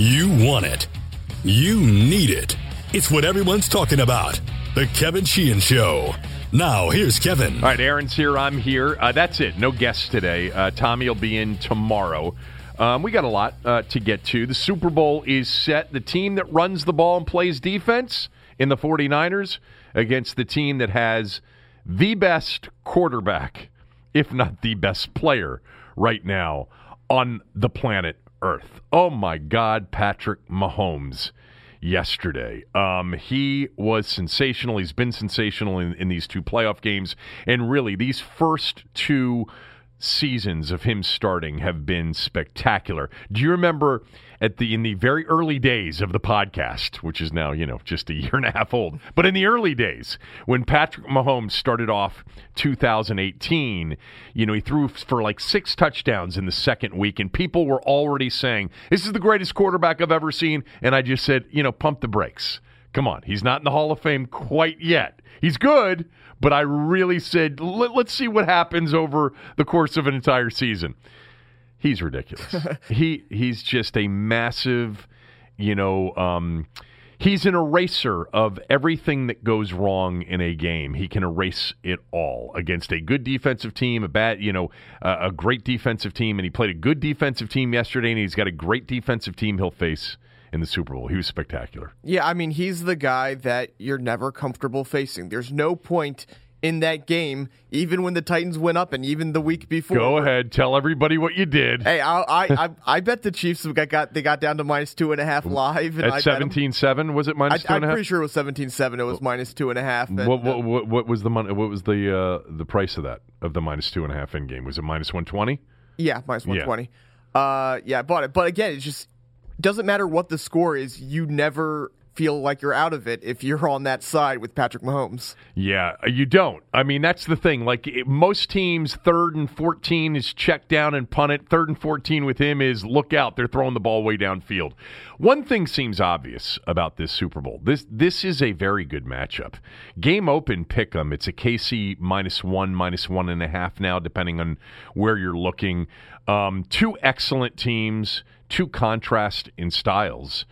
You want it. You need it. It's what everyone's talking about. The Kevin Sheehan Show. Now, here's Kevin. All right, Aaron's here. I'm here. Uh, that's it. No guests today. Uh, Tommy will be in tomorrow. Um, we got a lot uh, to get to. The Super Bowl is set. The team that runs the ball and plays defense in the 49ers against the team that has the best quarterback, if not the best player, right now on the planet Earth. Oh my God, Patrick Mahomes yesterday. Um, he was sensational. He's been sensational in, in these two playoff games. And really, these first two seasons of him starting have been spectacular. Do you remember at the in the very early days of the podcast, which is now, you know, just a year and a half old, but in the early days when Patrick Mahomes started off 2018, you know, he threw for like six touchdowns in the second week and people were already saying, "This is the greatest quarterback I've ever seen." And I just said, you know, pump the brakes. Come on, he's not in the Hall of Fame quite yet. He's good, but I really said, Let, us see what happens over the course of an entire season. He's ridiculous. he he's just a massive, you know, um, he's an eraser of everything that goes wrong in a game. He can erase it all against a good defensive team, a bad, you know, uh, a great defensive team, and he played a good defensive team yesterday, and he's got a great defensive team he'll face in the Super Bowl. He was spectacular. Yeah, I mean, he's the guy that you're never comfortable facing. There's no point in that game, even when the Titans went up, and even the week before. Go ahead, tell everybody what you did. Hey, I I, I, I bet the Chiefs got, got they got down to minus two and a half live. And At seventeen seven, was it minus I, two and a half? I'm pretty sure it was seventeen seven. It was minus two and a half. And, what, what, what, what, was the money? What was the uh, the price of that of the minus two and a half in game? Was it minus one twenty? Yeah, minus one twenty. Yeah. Uh, yeah, I bought it. But again, it's just doesn't matter what the score is, you never feel like you're out of it if you're on that side with Patrick Mahomes. Yeah, you don't. I mean, that's the thing. Like it, most teams, third and 14 is check down and punt it. Third and 14 with him is look out. They're throwing the ball way downfield. One thing seems obvious about this Super Bowl. This this is a very good matchup. Game open pick 'em. It's a KC minus one, minus one and a half now, depending on where you're looking. Um, two excellent teams, two contrast in styles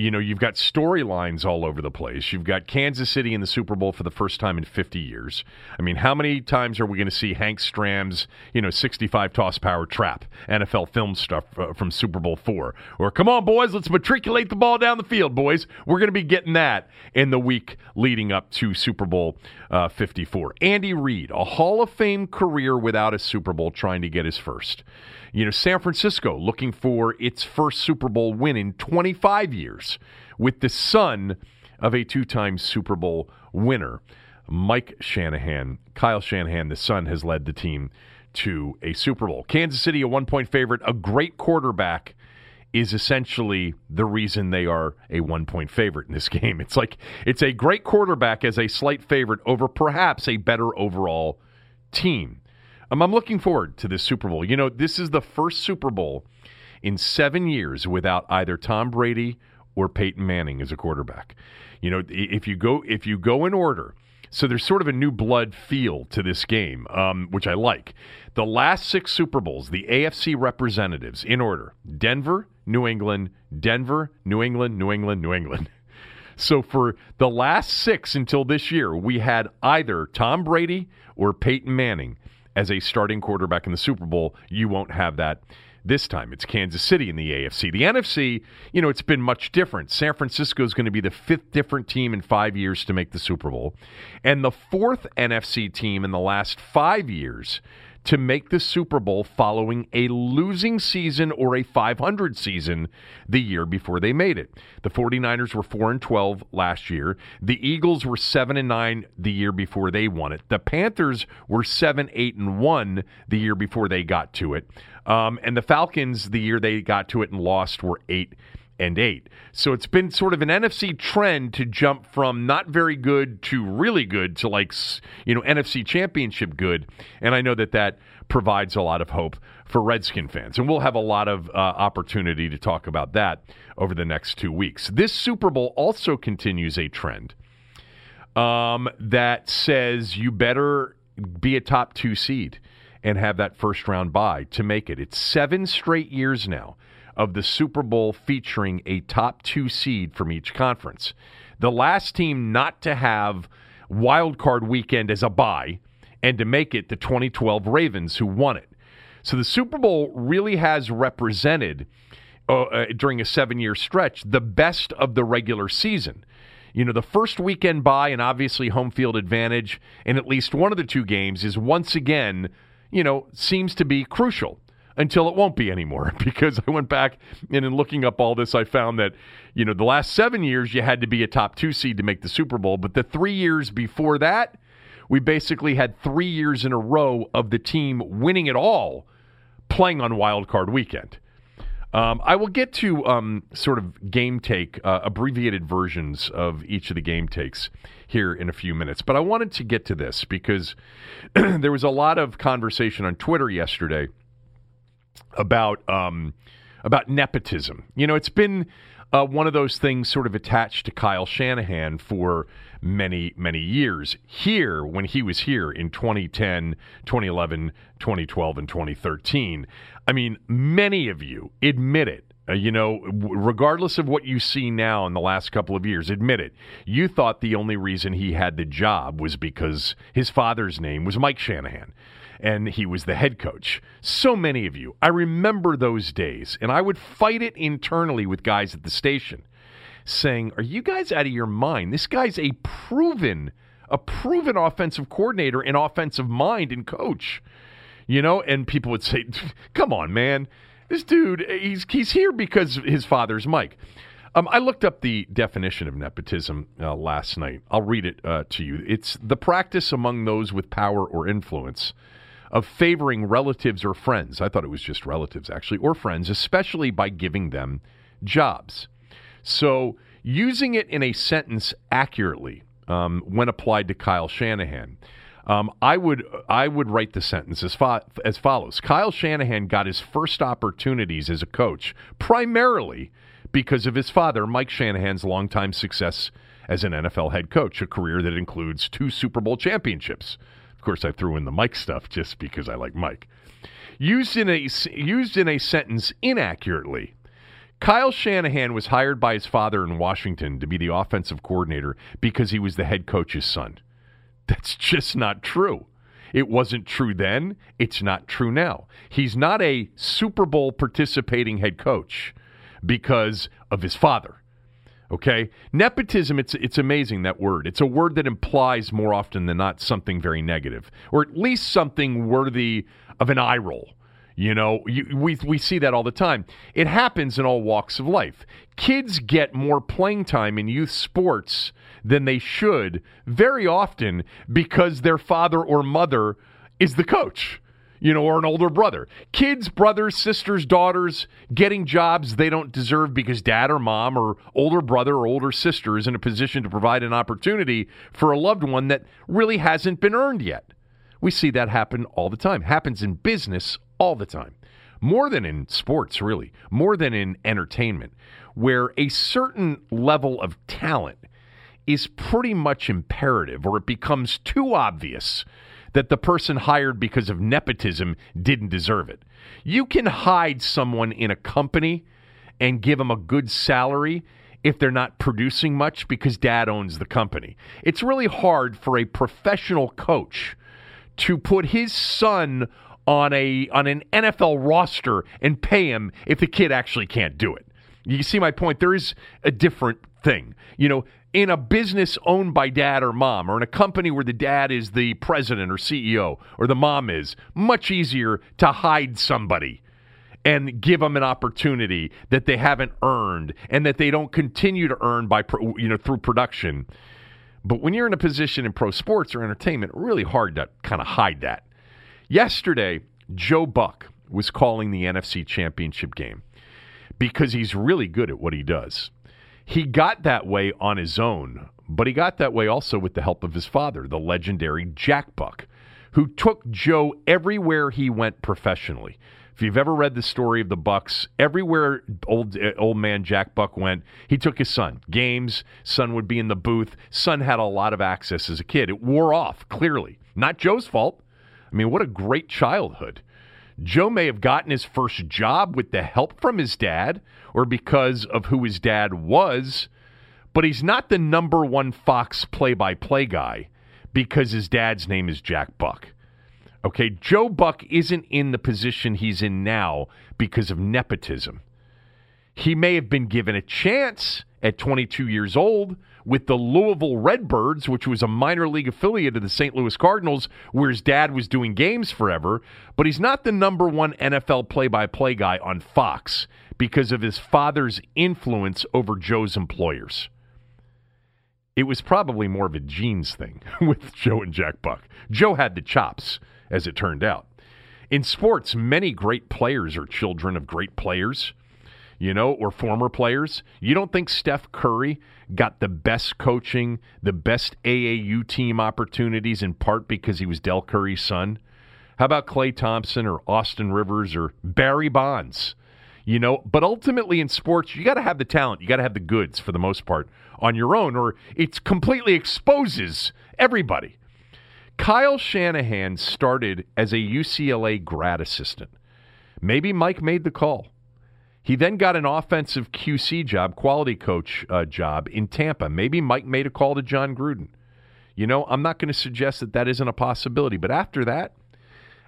you know, you've got storylines all over the place. You've got Kansas City in the Super Bowl for the first time in 50 years. I mean, how many times are we going to see Hank Stram's, you know, 65 toss power trap, NFL film stuff uh, from Super Bowl 4? Or, come on, boys, let's matriculate the ball down the field, boys. We're going to be getting that in the week leading up to Super Bowl uh, 54. Andy Reid, a Hall of Fame career without a Super Bowl, trying to get his first. You know, San Francisco looking for its first Super Bowl win in 25 years with the son of a two time Super Bowl winner. Mike Shanahan, Kyle Shanahan, the son, has led the team to a Super Bowl. Kansas City, a one point favorite, a great quarterback is essentially the reason they are a one point favorite in this game. It's like it's a great quarterback as a slight favorite over perhaps a better overall team. Um, I'm looking forward to this Super Bowl. You know, this is the first Super Bowl in seven years without either Tom Brady or Peyton Manning as a quarterback. You know, if you go if you go in order, so there's sort of a new blood feel to this game, um, which I like. The last six Super Bowls, the AFC representatives in order: Denver, New England, Denver, New England, New England, New England. So for the last six until this year, we had either Tom Brady or Peyton Manning as a starting quarterback in the Super Bowl. You won't have that this time. It's Kansas City in the AFC. The NFC, you know, it's been much different. San Francisco is going to be the fifth different team in five years to make the Super Bowl, and the fourth NFC team in the last five years to make the Super Bowl following a losing season or a 500 season the year before they made it. The 49ers were 4 and 12 last year. The Eagles were 7 and 9 the year before they won it. The Panthers were 7 8 and 1 the year before they got to it. Um, and the Falcons the year they got to it and lost were 8 and eight. So it's been sort of an NFC trend to jump from not very good to really good to like you know NFC Championship good, and I know that that provides a lot of hope for Redskin fans, and we'll have a lot of uh, opportunity to talk about that over the next two weeks. This Super Bowl also continues a trend um, that says you better be a top two seed and have that first round bye to make it. It's seven straight years now of the Super Bowl featuring a top two seed from each conference. The last team not to have wild card weekend as a bye and to make it the 2012 Ravens who won it. So the Super Bowl really has represented uh, uh, during a seven year stretch the best of the regular season. You know, the first weekend bye and obviously home field advantage in at least one of the two games is once again, you know, seems to be crucial until it won't be anymore. Because I went back and in looking up all this, I found that, you know, the last seven years you had to be a top two seed to make the Super Bowl. But the three years before that, we basically had three years in a row of the team winning it all playing on wild card weekend. Um, I will get to um, sort of game take, uh, abbreviated versions of each of the game takes here in a few minutes. But I wanted to get to this because there was a lot of conversation on Twitter yesterday about um, about nepotism. You know, it's been uh, one of those things sort of attached to Kyle Shanahan for many, many years. Here, when he was here in 2010, 2011, 2012, and 2013, I mean, many of you admit it. Uh, you know, regardless of what you see now in the last couple of years, admit it. You thought the only reason he had the job was because his father's name was Mike Shanahan and he was the head coach. So many of you. I remember those days, and I would fight it internally with guys at the station saying, Are you guys out of your mind? This guy's a proven, a proven offensive coordinator and offensive mind and coach. You know, and people would say, Come on, man. This dude, he's he's here because his father's Mike. Um, I looked up the definition of nepotism uh, last night. I'll read it uh, to you. It's the practice among those with power or influence of favoring relatives or friends. I thought it was just relatives, actually, or friends, especially by giving them jobs. So, using it in a sentence accurately um, when applied to Kyle Shanahan, um, I would I would write the sentence as, fo- as follows: Kyle Shanahan got his first opportunities as a coach primarily because of his father, Mike Shanahan's longtime success as an NFL head coach, a career that includes two Super Bowl championships. Of course, I threw in the Mike stuff just because I like Mike. Used in a used in a sentence inaccurately. Kyle Shanahan was hired by his father in Washington to be the offensive coordinator because he was the head coach's son. That's just not true. It wasn't true then. It's not true now. He's not a Super Bowl participating head coach because of his father. Okay? Nepotism, it's, it's amazing that word. It's a word that implies more often than not something very negative, or at least something worthy of an eye roll. You know, you, we, we see that all the time. It happens in all walks of life. Kids get more playing time in youth sports than they should very often because their father or mother is the coach you know, or an older brother. Kids, brothers, sisters, daughters getting jobs they don't deserve because dad or mom or older brother or older sister is in a position to provide an opportunity for a loved one that really hasn't been earned yet. We see that happen all the time. Happens in business all the time. More than in sports, really. More than in entertainment, where a certain level of talent is pretty much imperative or it becomes too obvious that the person hired because of nepotism didn't deserve it. You can hide someone in a company and give them a good salary if they're not producing much because dad owns the company. It's really hard for a professional coach to put his son on a on an NFL roster and pay him if the kid actually can't do it. You see my point? There is a different thing. You know, in a business owned by dad or mom, or in a company where the dad is the president or CEO, or the mom is, much easier to hide somebody and give them an opportunity that they haven't earned and that they don't continue to earn by you know through production. But when you're in a position in pro sports or entertainment, really hard to kind of hide that. Yesterday, Joe Buck was calling the NFC Championship game because he's really good at what he does. He got that way on his own, but he got that way also with the help of his father, the legendary Jack Buck, who took Joe everywhere he went professionally. If you've ever read the story of the Bucks, everywhere old eh, old man Jack Buck went, he took his son. Games, son would be in the booth. Son had a lot of access as a kid. It wore off clearly. Not Joe's fault. I mean, what a great childhood. Joe may have gotten his first job with the help from his dad or because of who his dad was, but he's not the number one Fox play by play guy because his dad's name is Jack Buck. Okay, Joe Buck isn't in the position he's in now because of nepotism. He may have been given a chance at 22 years old with the Louisville Redbirds, which was a minor league affiliate of the St. Louis Cardinals, where his dad was doing games forever. But he's not the number one NFL play by play guy on Fox because of his father's influence over Joe's employers. It was probably more of a genes thing with Joe and Jack Buck. Joe had the chops, as it turned out. In sports, many great players are children of great players you know, or former players. You don't think Steph Curry got the best coaching, the best AAU team opportunities in part because he was Del Curry's son? How about Klay Thompson or Austin Rivers or Barry Bonds? You know, but ultimately in sports, you got to have the talent, you got to have the goods for the most part on your own, or it completely exposes everybody. Kyle Shanahan started as a UCLA grad assistant. Maybe Mike made the call. He then got an offensive QC job, quality coach uh, job in Tampa. Maybe Mike made a call to Jon Gruden. You know, I'm not going to suggest that that isn't a possibility. But after that,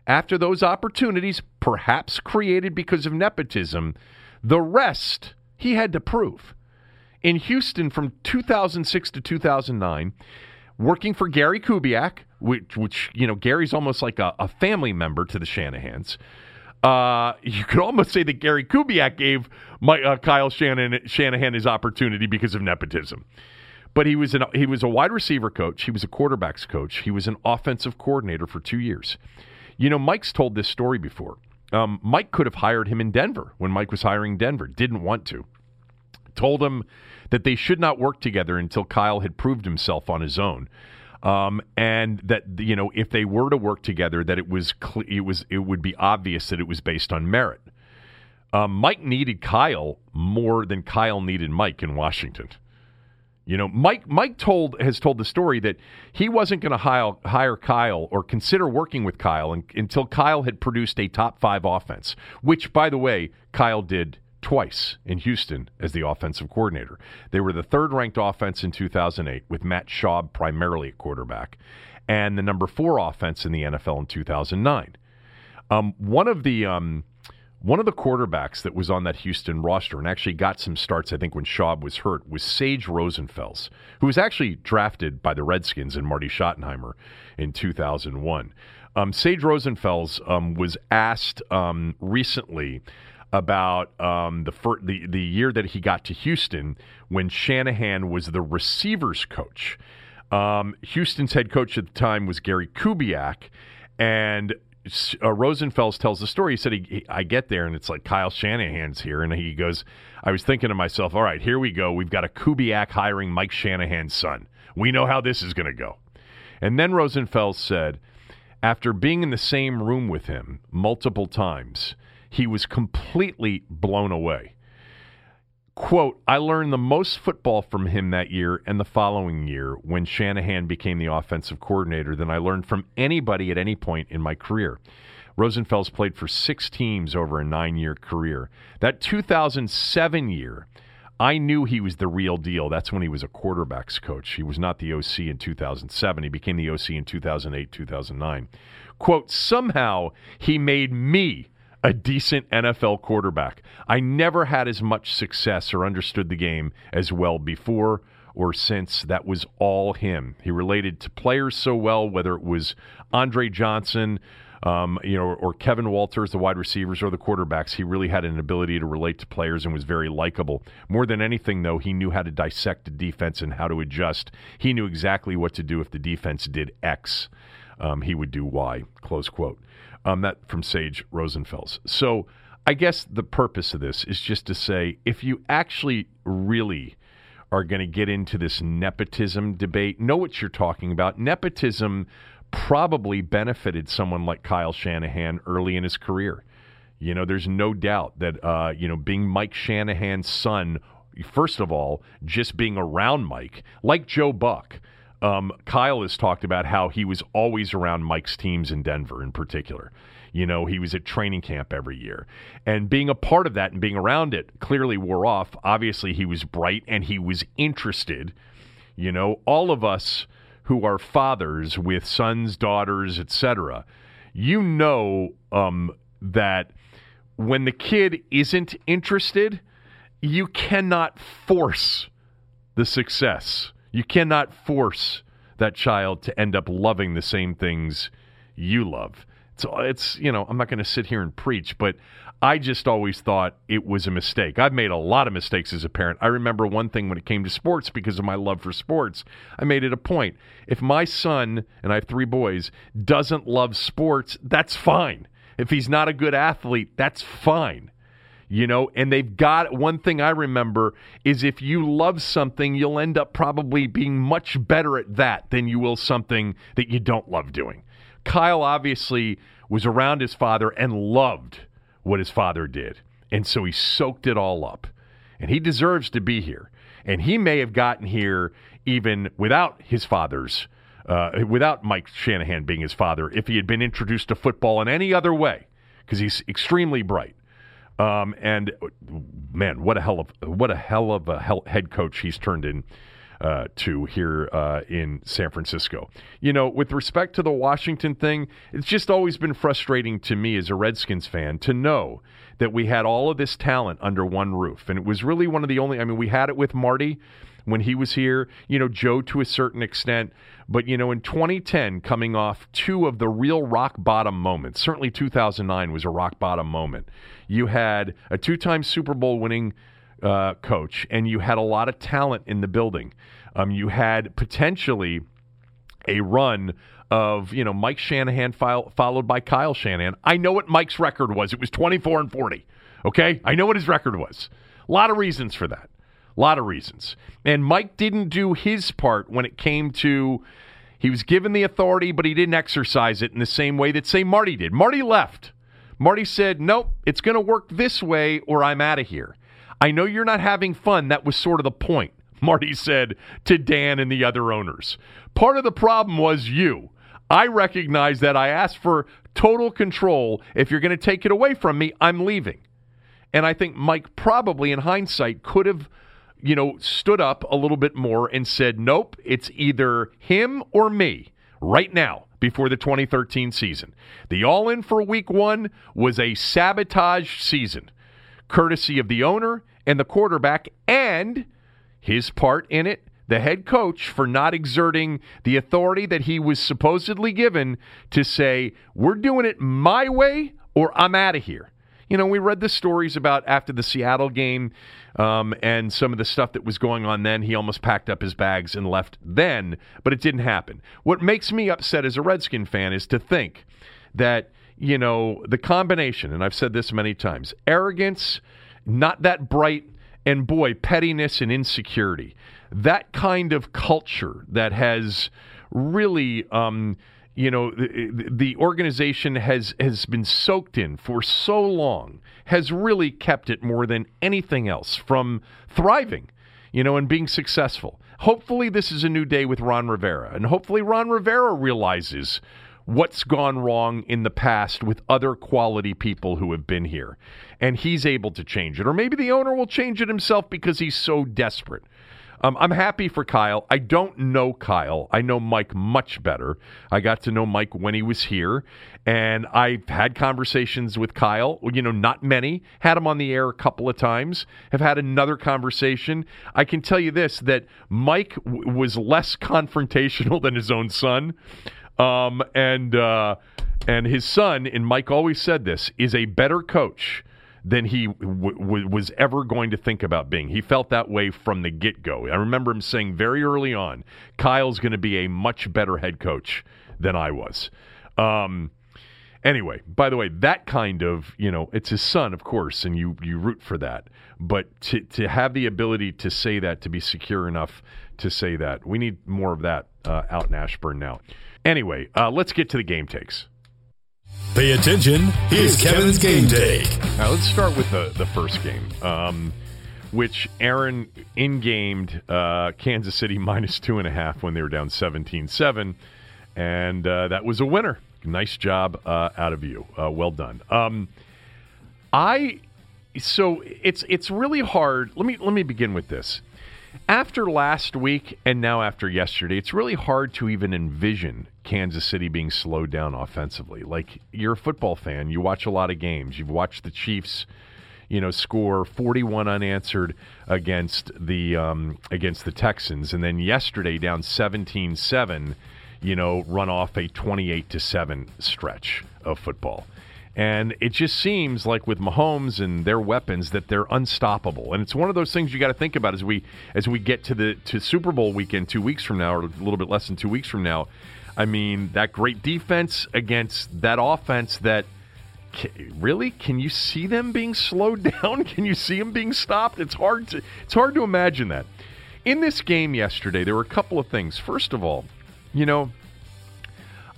after those opportunities, perhaps created because of nepotism, the rest he had to prove. In Houston from 2006 to 2009, working for Gary Kubiak, which, which you know, Gary's almost like a, a family member to the Shanahans. Uh, you could almost say that Gary Kubiak gave my, uh, Kyle Shannon, Shanahan his opportunity because of nepotism. But he was an, he was a wide receiver coach. He was a quarterbacks coach. He was an offensive coordinator for two years. You know, Mike's told this story before. Um, Mike could have hired him in Denver when Mike was hiring Denver. Didn't want to. Told him that they should not work together until Kyle had proved himself on his own um, and that you know if they were to work together, that it was cl- it was it would be obvious that it was based on merit. Um, Mike needed Kyle more than Kyle needed Mike in Washington. You know, Mike Mike told has told the story that he wasn't going to hire, hire Kyle or consider working with Kyle until Kyle had produced a top five offense, which, by the way, Kyle did twice in Houston as the offensive coordinator. They were the third ranked offense in 2008 with Matt Schaub primarily at quarterback and the number four offense in the NFL in 2009. Um, one of the um, one of the quarterbacks that was on that Houston roster and actually got some starts, I think, when Schaub was hurt, was Sage Rosenfels, who was actually drafted by the Redskins and Marty Schottenheimer in 2001. Um, Sage Rosenfels um, was asked um, recently about um, the, fir- the the year that he got to Houston when Shanahan was the receivers coach. Um, Houston's head coach at the time was Gary Kubiak, and uh, Rosenfels tells the story. He said, he, he, I get there and it's like Kyle Shanahan's here. And he goes, I was thinking to myself, all right, here we go. We've got a Kubiak hiring Mike Shanahan's son. We know how this is going to go. And then Rosenfels said, after being in the same room with him multiple times, he was completely blown away. Quote, I learned the most football from him that year and the following year when Shanahan became the offensive coordinator than I learned from anybody at any point in my career. Rosenfels played for six teams over a nine year career. That 2007 year, I knew he was the real deal. That's when he was a quarterbacks coach. He was not the OC in 2007. He became the OC in 2008, 2009. Quote, somehow he made me a decent NFL quarterback. I never had as much success or understood the game as well before or since. That was all him. He related to players so well, whether it was Andre Johnson, um, you know, or Kevin Walters, the wide receivers, or the quarterbacks. He really had an ability to relate to players and was very likable. More than anything, though, he knew how to dissect a defense and how to adjust. He knew exactly what to do if the defense did X. Um, he would do Y. Close quote. Um, that from Sage Rosenfels. So I guess the purpose of this is just to say if you actually really are going to get into this nepotism debate, know what you're talking about. Nepotism probably benefited someone like Kyle Shanahan early in his career. You know, there's no doubt that, uh, you know, being Mike Shanahan's son, first of all, just being around Mike, like Joe Buck um, Kyle has talked about how he was always around Mike's teams in Denver in particular. You know, he was at training camp every year. And being a part of that and being around it clearly wore off. Obviously, he was bright and he was interested. You know, all of us who are fathers with sons, daughters, etc., you know um, that when the kid isn't interested, you cannot force the success. You cannot force that child to end up loving the same things you love. So it's, you know, I'm not going to sit here and preach, but I just always thought it was a mistake. I've made a lot of mistakes as a parent. I remember one thing when it came to sports because of my love for sports. I made it a point. If my son, and I have three boys, doesn't love sports, that's fine. If he's not a good athlete, that's fine you know and they've got one thing i remember is if you love something you'll end up probably being much better at that than you will something that you don't love doing. Kyle obviously was around his father and loved what his father did and so he soaked it all up. And he deserves to be here. And he may have gotten here even without his father's uh, without mike shanahan being his father if he had been introduced to football in any other way because he's extremely bright um, and man, what a hell of what a hell of a hell, head coach he's turned in uh, to here uh, in San Francisco. You know, with respect to the Washington thing, it's just always been frustrating to me as a Redskins fan to know that we had all of this talent under one roof, and it was really one of the only. I mean, we had it with Marty when he was here, you know, Joe to a certain extent. But, you know, in 2010, coming off two of the real rock bottom moments, certainly 2009 was a rock bottom moment. You had a two time Super Bowl winning uh, coach, and you had a lot of talent in the building. Um, you had potentially a run of you know Mike Shanahan file, followed by Kyle Shanahan. I know what Mike's record was. It was 24 and 40. Okay, I know what his record was. A lot of reasons for that. A lot of reasons. And Mike didn't do his part when it came to he was given the authority, but he didn't exercise it in the same way that, say, Marty did. Marty left. Marty said, Nope, it's going to work this way or I'm out of here. I know you're not having fun. That was sort of the point, Marty said to Dan and the other owners. Part of the problem was you. I recognize that I asked for total control. If you're going to take it away from me, I'm leaving. And I think Mike probably, in hindsight, could have you know, stood up a little bit more and said, nope, it's either him or me right now before the 2013 season. The all in for week one was a sabotage season, courtesy of the owner and the quarterback and his part in it. The head coach for not exerting the authority that he was supposedly given to say, We're doing it my way or I'm out of here. You know, we read the stories about after the Seattle game um, and some of the stuff that was going on then. He almost packed up his bags and left then, but it didn't happen. What makes me upset as a Redskin fan is to think that, you know, the combination, and I've said this many times arrogance, not that bright, and boy, pettiness and insecurity. That kind of culture that has really. Um, you know the, the, organization has has been soaked in for so long has really kept it more than anything else from thriving you know and being successful. Hopefully this is a new day with Ron Rivera and hopefully Ron Rivera realizes what's gone wrong in the past with other quality people who have been here and he's able to change it or maybe the owner will change it himself because he's so desperate um, I'm happy for Kyle. I don't know Kyle. I know Mike much better. I got to know Mike when he was here, and I've had conversations with Kyle. You know, not many. Had him on the air a couple of times. Have had another conversation. I can tell you this: that Mike w- was less confrontational than his own son, um, and uh, and his son. And Mike always said this: is a better coach than he w- w- was ever going to think about being. He felt that way from the get go. I remember him saying very early on, Kyle's going to be a much better head coach than I was. Um, anyway, by the way, that kind of, you know, it's his son, of course, and you, you root for that. But to, to have the ability to say that, to be secure enough to say that, we need more of that uh, out in Ashburn now. Anyway, uh, let's get to the game takes. Pay attention. Here's Kevin's game take. Now let's start with the, the first game, um, which Aaron in gamed uh, Kansas City minus two and a half when they were down 17 7. And uh, that was a winner. Nice job uh, out of you. Uh, well done. Um, I so it's it's really hard. Let me let me begin with this. After last week and now after yesterday, it's really hard to even envision Kansas City being slowed down offensively. Like you're a football fan, you watch a lot of games. You've watched the Chiefs, you know, score 41 unanswered against the um, against the Texans, and then yesterday down 17-7, you know, run off a 28 to seven stretch of football. And it just seems like with Mahomes and their weapons that they're unstoppable. And it's one of those things you got to think about as we as we get to the to Super Bowl weekend 2 weeks from now or a little bit less than 2 weeks from now. I mean, that great defense against that offense that really can you see them being slowed down? Can you see them being stopped? It's hard to it's hard to imagine that. In this game yesterday, there were a couple of things. First of all, you know,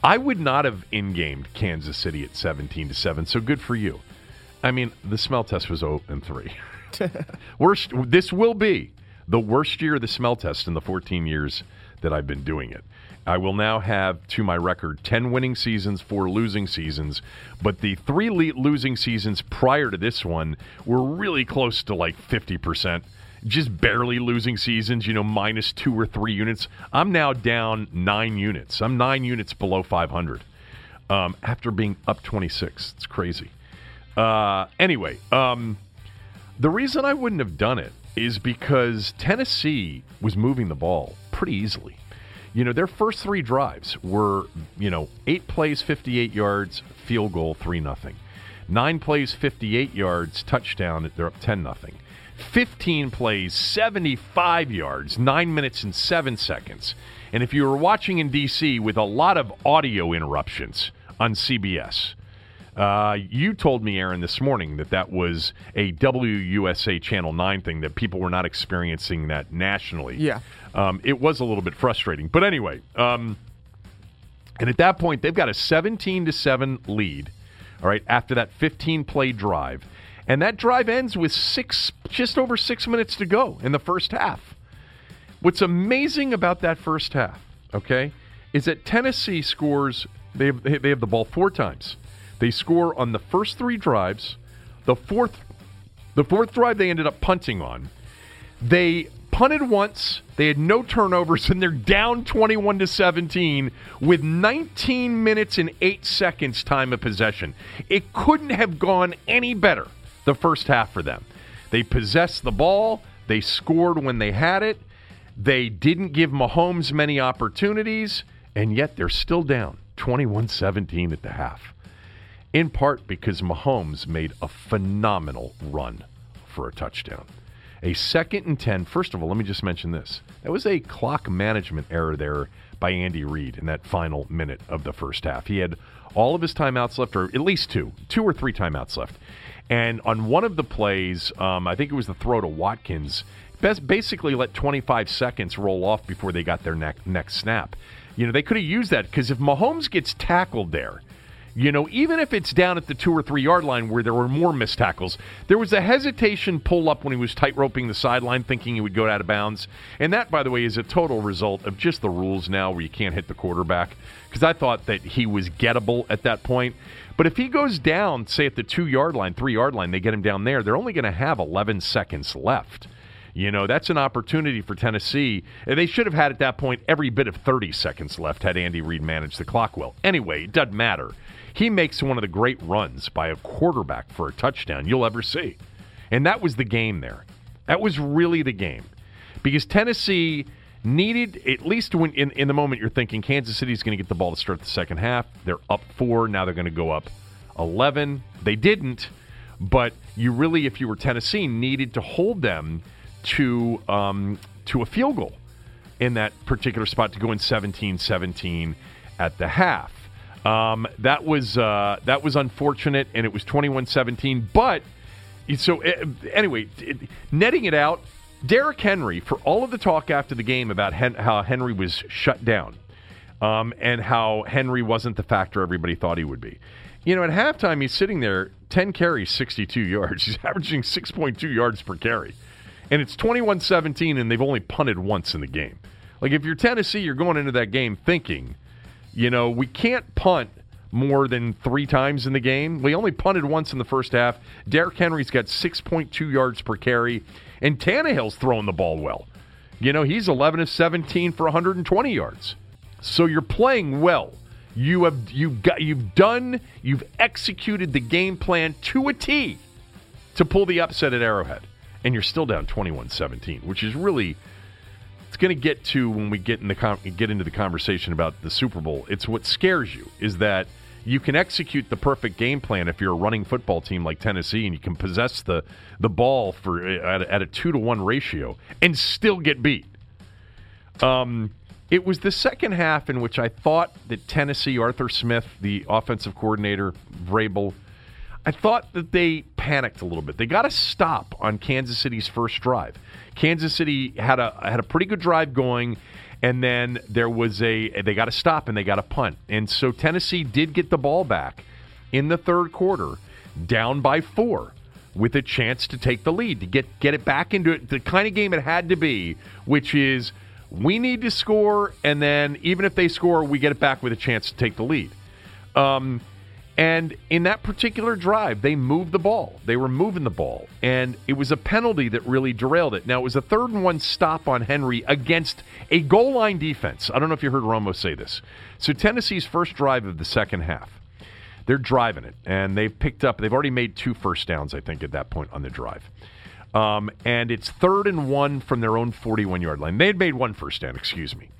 I would not have in-gamed Kansas City at 17 to 7. So good for you. I mean, the smell test was 0 and 3. worst this will be the worst year of the smell test in the 14 years that I've been doing it. I will now have to my record 10 winning seasons, 4 losing seasons, but the 3 losing seasons prior to this one were really close to like 50% just barely losing seasons, you know, minus two or three units. I'm now down nine units. I'm nine units below 500 um, after being up 26. It's crazy. Uh, anyway, um, the reason I wouldn't have done it is because Tennessee was moving the ball pretty easily. You know, their first three drives were, you know, eight plays, 58 yards, field goal, 3 nothing. Nine plays, 58 yards, touchdown, they're up 10 nothing. 15 plays, 75 yards, 9 minutes and 7 seconds. And if you were watching in D.C. with a lot of audio interruptions on CBS, uh, you told me, Aaron, this morning that that was a WUSA Channel 9 thing, that people were not experiencing that nationally. Yeah. Um, it was a little bit frustrating. But anyway, um, and at that point, they've got a 17 to 7 lead, all right, after that 15 play drive. And that drive ends with six, just over six minutes to go in the first half. What's amazing about that first half, okay, is that Tennessee scores, they have, they have the ball four times. They score on the first three drives. The fourth, the fourth drive they ended up punting on. They punted once. They had no turnovers, and they're down 21 to 17 with 19 minutes and eight seconds time of possession. It couldn't have gone any better the first half for them. They possessed the ball, they scored when they had it, they didn't give Mahomes many opportunities, and yet they're still down 21 17 at the half. In part because Mahomes made a phenomenal run for a touchdown. A second and 10. First of all, let me just mention this. That was a clock management error there by Andy Reid in that final minute of the first half. He had all of his timeouts left, or at least two, two or three timeouts left. And on one of the plays, um, I think it was the throw to Watkins, best basically let 25 seconds roll off before they got their next next snap. You know, they could have used that because if Mahomes gets tackled there, you know, even if it's down at the two or three yard line where there were more missed tackles, there was a hesitation pull up when he was tight roping the sideline, thinking he would go out of bounds. And that, by the way, is a total result of just the rules now where you can't hit the quarterback. Because I thought that he was gettable at that point. But if he goes down, say at the two yard line, three yard line, they get him down there, they're only going to have 11 seconds left. You know, that's an opportunity for Tennessee. They should have had at that point every bit of 30 seconds left had Andy Reid managed the clock well. Anyway, it doesn't matter. He makes one of the great runs by a quarterback for a touchdown you'll ever see. And that was the game there. That was really the game. Because Tennessee needed at least when in, in the moment you're thinking Kansas City's going to get the ball to start the second half. They're up four. Now they're going to go up 11. They didn't, but you really, if you were Tennessee, needed to hold them to um, to a field goal in that particular spot to go in 17-17 at the half. Um, that was uh, that was unfortunate, and it was 21-17. But so eh, anyway, netting it out, Derrick Henry, for all of the talk after the game about Hen- how Henry was shut down um, and how Henry wasn't the factor everybody thought he would be. You know, at halftime, he's sitting there, 10 carries, 62 yards. He's averaging 6.2 yards per carry. And it's 21 17, and they've only punted once in the game. Like, if you're Tennessee, you're going into that game thinking, you know, we can't punt more than three times in the game. We only punted once in the first half. Derrick Henry's got 6.2 yards per carry, and Tannehill's throwing the ball well. You know, he's 11 of 17 for 120 yards. So you're playing well. You have you've got you've done you've executed the game plan to a T to pull the upset at Arrowhead, and you're still down 21-17, which is really it's going to get to when we get in the get into the conversation about the Super Bowl. It's what scares you is that you can execute the perfect game plan if you're a running football team like Tennessee, and you can possess the the ball for at, a, at a two to one ratio and still get beat. Um, it was the second half in which I thought that Tennessee, Arthur Smith, the offensive coordinator, Vrabel, I thought that they panicked a little bit. They got a stop on Kansas City's first drive. Kansas City had a had a pretty good drive going, and then there was a they got a stop and they got a punt, and so Tennessee did get the ball back in the third quarter, down by four, with a chance to take the lead to get get it back into it, the kind of game it had to be, which is we need to score, and then even if they score, we get it back with a chance to take the lead. Um, and in that particular drive, they moved the ball. They were moving the ball, and it was a penalty that really derailed it. Now, it was a third and one stop on Henry against a goal line defense. I don't know if you heard Romo say this. So, Tennessee's first drive of the second half, they're driving it, and they've picked up, they've already made two first downs, I think, at that point on the drive. Um, and it's third and one from their own 41 yard line. They had made one first down, excuse me.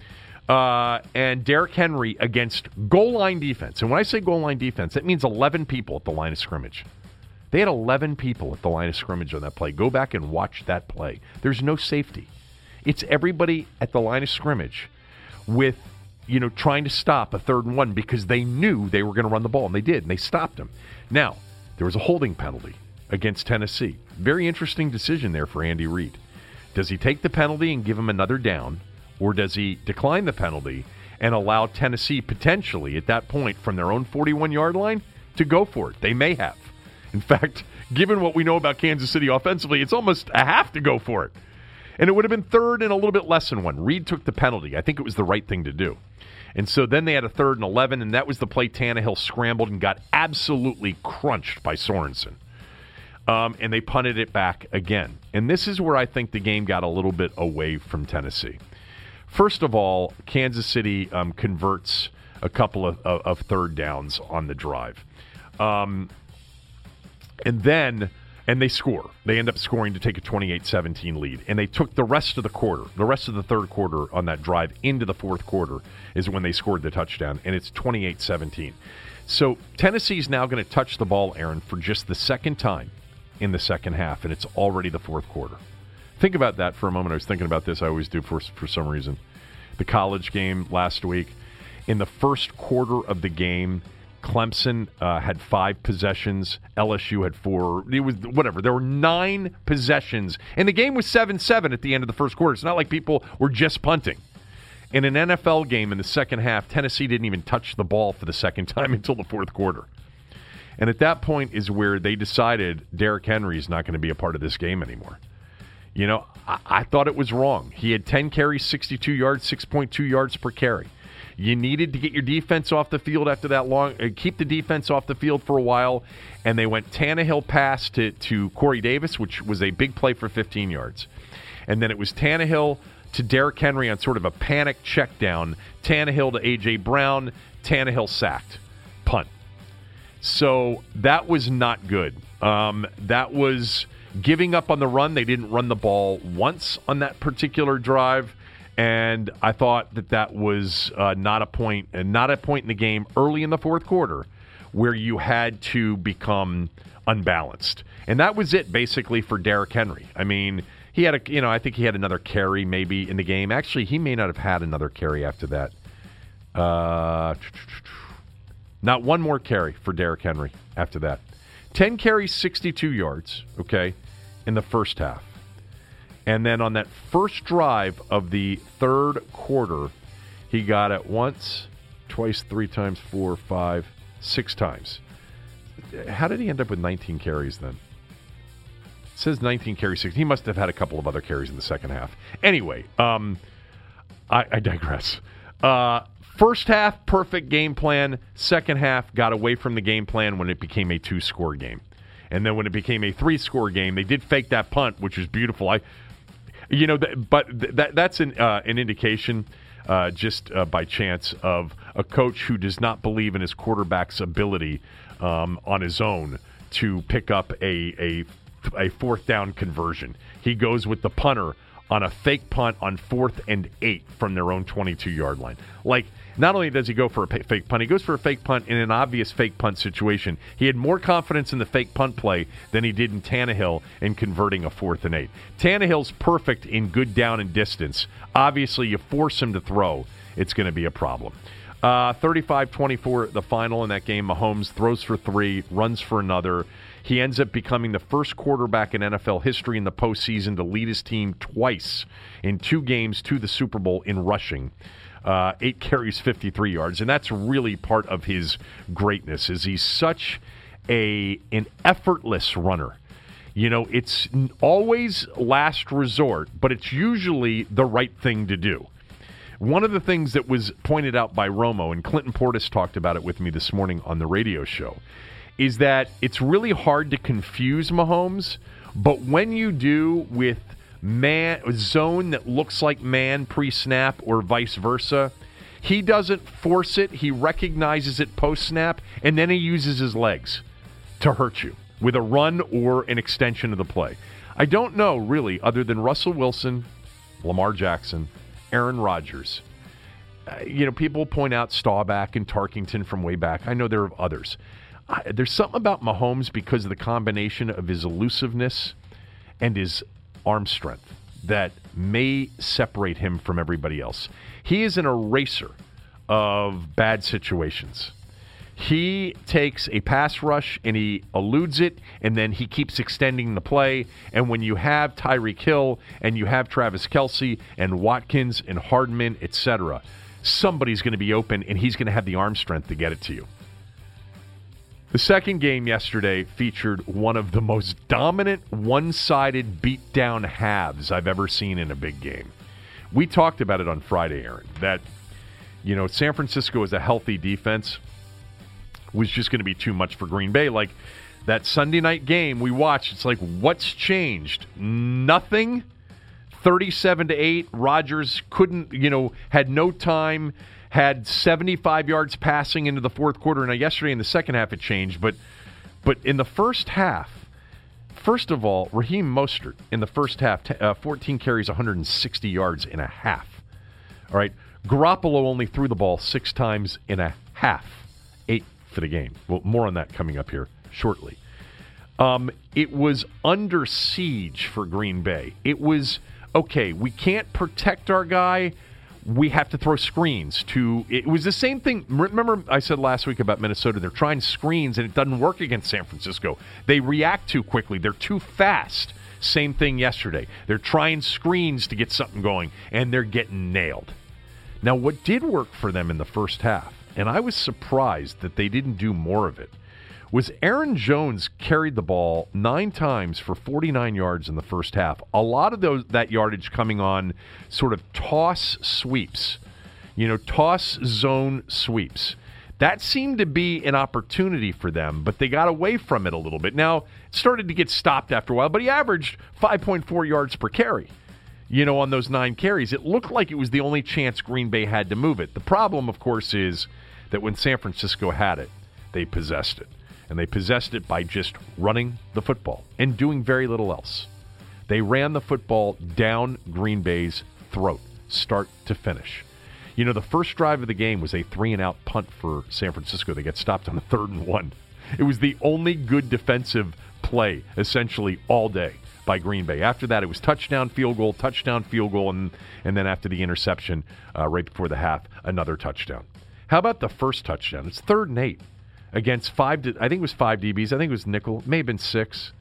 Uh, and Derrick Henry against goal line defense. And when I say goal line defense, that means 11 people at the line of scrimmage. They had 11 people at the line of scrimmage on that play. Go back and watch that play. There's no safety. It's everybody at the line of scrimmage with, you know, trying to stop a third and one because they knew they were going to run the ball, and they did, and they stopped them. Now, there was a holding penalty against Tennessee. Very interesting decision there for Andy Reid. Does he take the penalty and give him another down, or does he decline the penalty and allow Tennessee potentially at that point from their own 41 yard line to go for it? They may have. In fact, given what we know about Kansas City offensively, it's almost a have to go for it. And it would have been third and a little bit less than one. Reid took the penalty. I think it was the right thing to do. And so then they had a third and 11, and that was the play Tannehill scrambled and got absolutely crunched by Sorensen um, and they punted it back again. And this is where I think the game got a little bit away from Tennessee. First of all, Kansas City um, converts a couple of, of, of, third downs on the drive. Um, and then, and they score. They end up scoring to take a 28 17 lead. And they took the rest of the quarter, the rest of the third quarter on that drive into the fourth quarter is when they scored the touchdown. And it's 28 17. So Tennessee's now going to touch the ball, Aaron, for just the second time in the second half, and it's already the fourth quarter. Think about that for a moment. I was thinking about this. I always do for for some reason. The college game last week, in the first quarter of the game, Clemson uh, had five possessions. LSU had four. It was whatever. There were nine possessions, and the game was seven seven at the end of the first quarter. It's not like people were just punting. In an NFL game in the second half, Tennessee didn't even touch the ball for the second time until the fourth quarter. And at that point is where they decided Derrick Henry is not going to be a part of this game anymore. You know, I, I thought it was wrong. He had 10 carries, 62 yards, 6.2 yards per carry. You needed to get your defense off the field after that long, uh, keep the defense off the field for a while, and they went Tannehill pass to, to Corey Davis, which was a big play for 15 yards. And then it was Tannehill to Derrick Henry on sort of a panic check down. Tannehill to A.J. Brown. Tannehill sacked. Punt. So that was not good. Um, that was giving up on the run. They didn't run the ball once on that particular drive. And I thought that that was uh, not a point, and not a point in the game early in the fourth quarter where you had to become unbalanced. And that was it basically for Derrick Henry. I mean, he had a, you know, I think he had another carry maybe in the game. Actually, he may not have had another carry after that. Uh, not one more carry for Derrick Henry after that. 10 carries, 62 yards, okay, in the first half. And then on that first drive of the third quarter, he got it once, twice, three times, four, five, six times. How did he end up with 19 carries then? It says 19 carries, six. He must have had a couple of other carries in the second half. Anyway, um, I, I digress. Uh, First half, perfect game plan. Second half, got away from the game plan when it became a two score game. And then when it became a three score game, they did fake that punt, which was beautiful. I, you know, th- but th- that that's an uh, an indication, uh, just uh, by chance, of a coach who does not believe in his quarterback's ability um, on his own to pick up a a a fourth down conversion. He goes with the punter on a fake punt on fourth and eight from their own 22 yard line. Like, not only does he go for a fake punt, he goes for a fake punt in an obvious fake punt situation. He had more confidence in the fake punt play than he did in Tannehill in converting a fourth and eight. Tannehill's perfect in good down and distance. Obviously, you force him to throw, it's going to be a problem. Uh, 35 24, the final in that game. Mahomes throws for three, runs for another. He ends up becoming the first quarterback in NFL history in the postseason to lead his team twice in two games to the Super Bowl in rushing. Uh, eight carries, 53 yards, and that's really part of his greatness. Is he's such a an effortless runner. You know, it's always last resort, but it's usually the right thing to do. One of the things that was pointed out by Romo, and Clinton Portis talked about it with me this morning on the radio show, is that it's really hard to confuse Mahomes, but when you do with man zone that looks like man pre-snap or vice versa, he doesn't force it, he recognizes it post-snap and then he uses his legs to hurt you with a run or an extension of the play. I don't know really other than Russell Wilson, Lamar Jackson, Aaron Rodgers. Uh, you know, people point out Staubach and Tarkenton from way back. I know there are others. There's something about Mahomes because of the combination of his elusiveness and his arm strength that may separate him from everybody else. He is an eraser of bad situations. He takes a pass rush and he eludes it, and then he keeps extending the play. And when you have Tyreek Hill and you have Travis Kelce and Watkins and Hardman, etc., somebody's going to be open and he's going to have the arm strength to get it to you. The second game yesterday featured one of the most dominant one sided beatdown halves I've ever seen in a big game. We talked about it on Friday, Aaron, that, you know, San Francisco is a healthy defense was just going to be too much for Green Bay. Like that Sunday night game we watched, it's like, what's changed? Nothing. 37 to 8. Rodgers couldn't, you know, had no time, had 75 yards passing into the fourth quarter. Now, yesterday in the second half, it changed, but but in the first half, first of all, Raheem Mostert in the first half, uh, 14 carries, 160 yards in a half. All right. Garoppolo only threw the ball six times in a half, eight for the game. Well, more on that coming up here shortly. Um, it was under siege for Green Bay. It was okay. We can't protect our guy. We have to throw screens to. It was the same thing. Remember, I said last week about Minnesota. They're trying screens and it doesn't work against San Francisco. They react too quickly. They're too fast. Same thing yesterday. They're trying screens to get something going and they're getting nailed. Now, what did work for them in the first half and I was surprised that they didn't do more of it, was Aaron Jones carried the ball nine times for 49 yards in the first half. A lot of those that yardage coming on sort of toss sweeps, you know, toss zone sweeps. That seemed to be an opportunity for them, but they got away from it a little bit. Now, it started to get stopped after a while, but he averaged 5.4 yards per carry you know, on those nine carries. It looked like it was the only chance Green Bay had to move it. The problem, of course, is that when San Francisco had it, they possessed it. And they possessed it by just running the football and doing very little else. They ran the football down Green Bay's throat, start to finish. You know, the first drive of the game was a three and out punt for San Francisco. They get stopped on the third and one. It was the only good defensive play, essentially, all day by Green Bay. After that, it was touchdown, field goal, touchdown, field goal, and, and then after the interception uh, right before the half, another touchdown. How about the first touchdown? It's third and eight against five. I think it was five DBs. I think it was nickel. May have been six.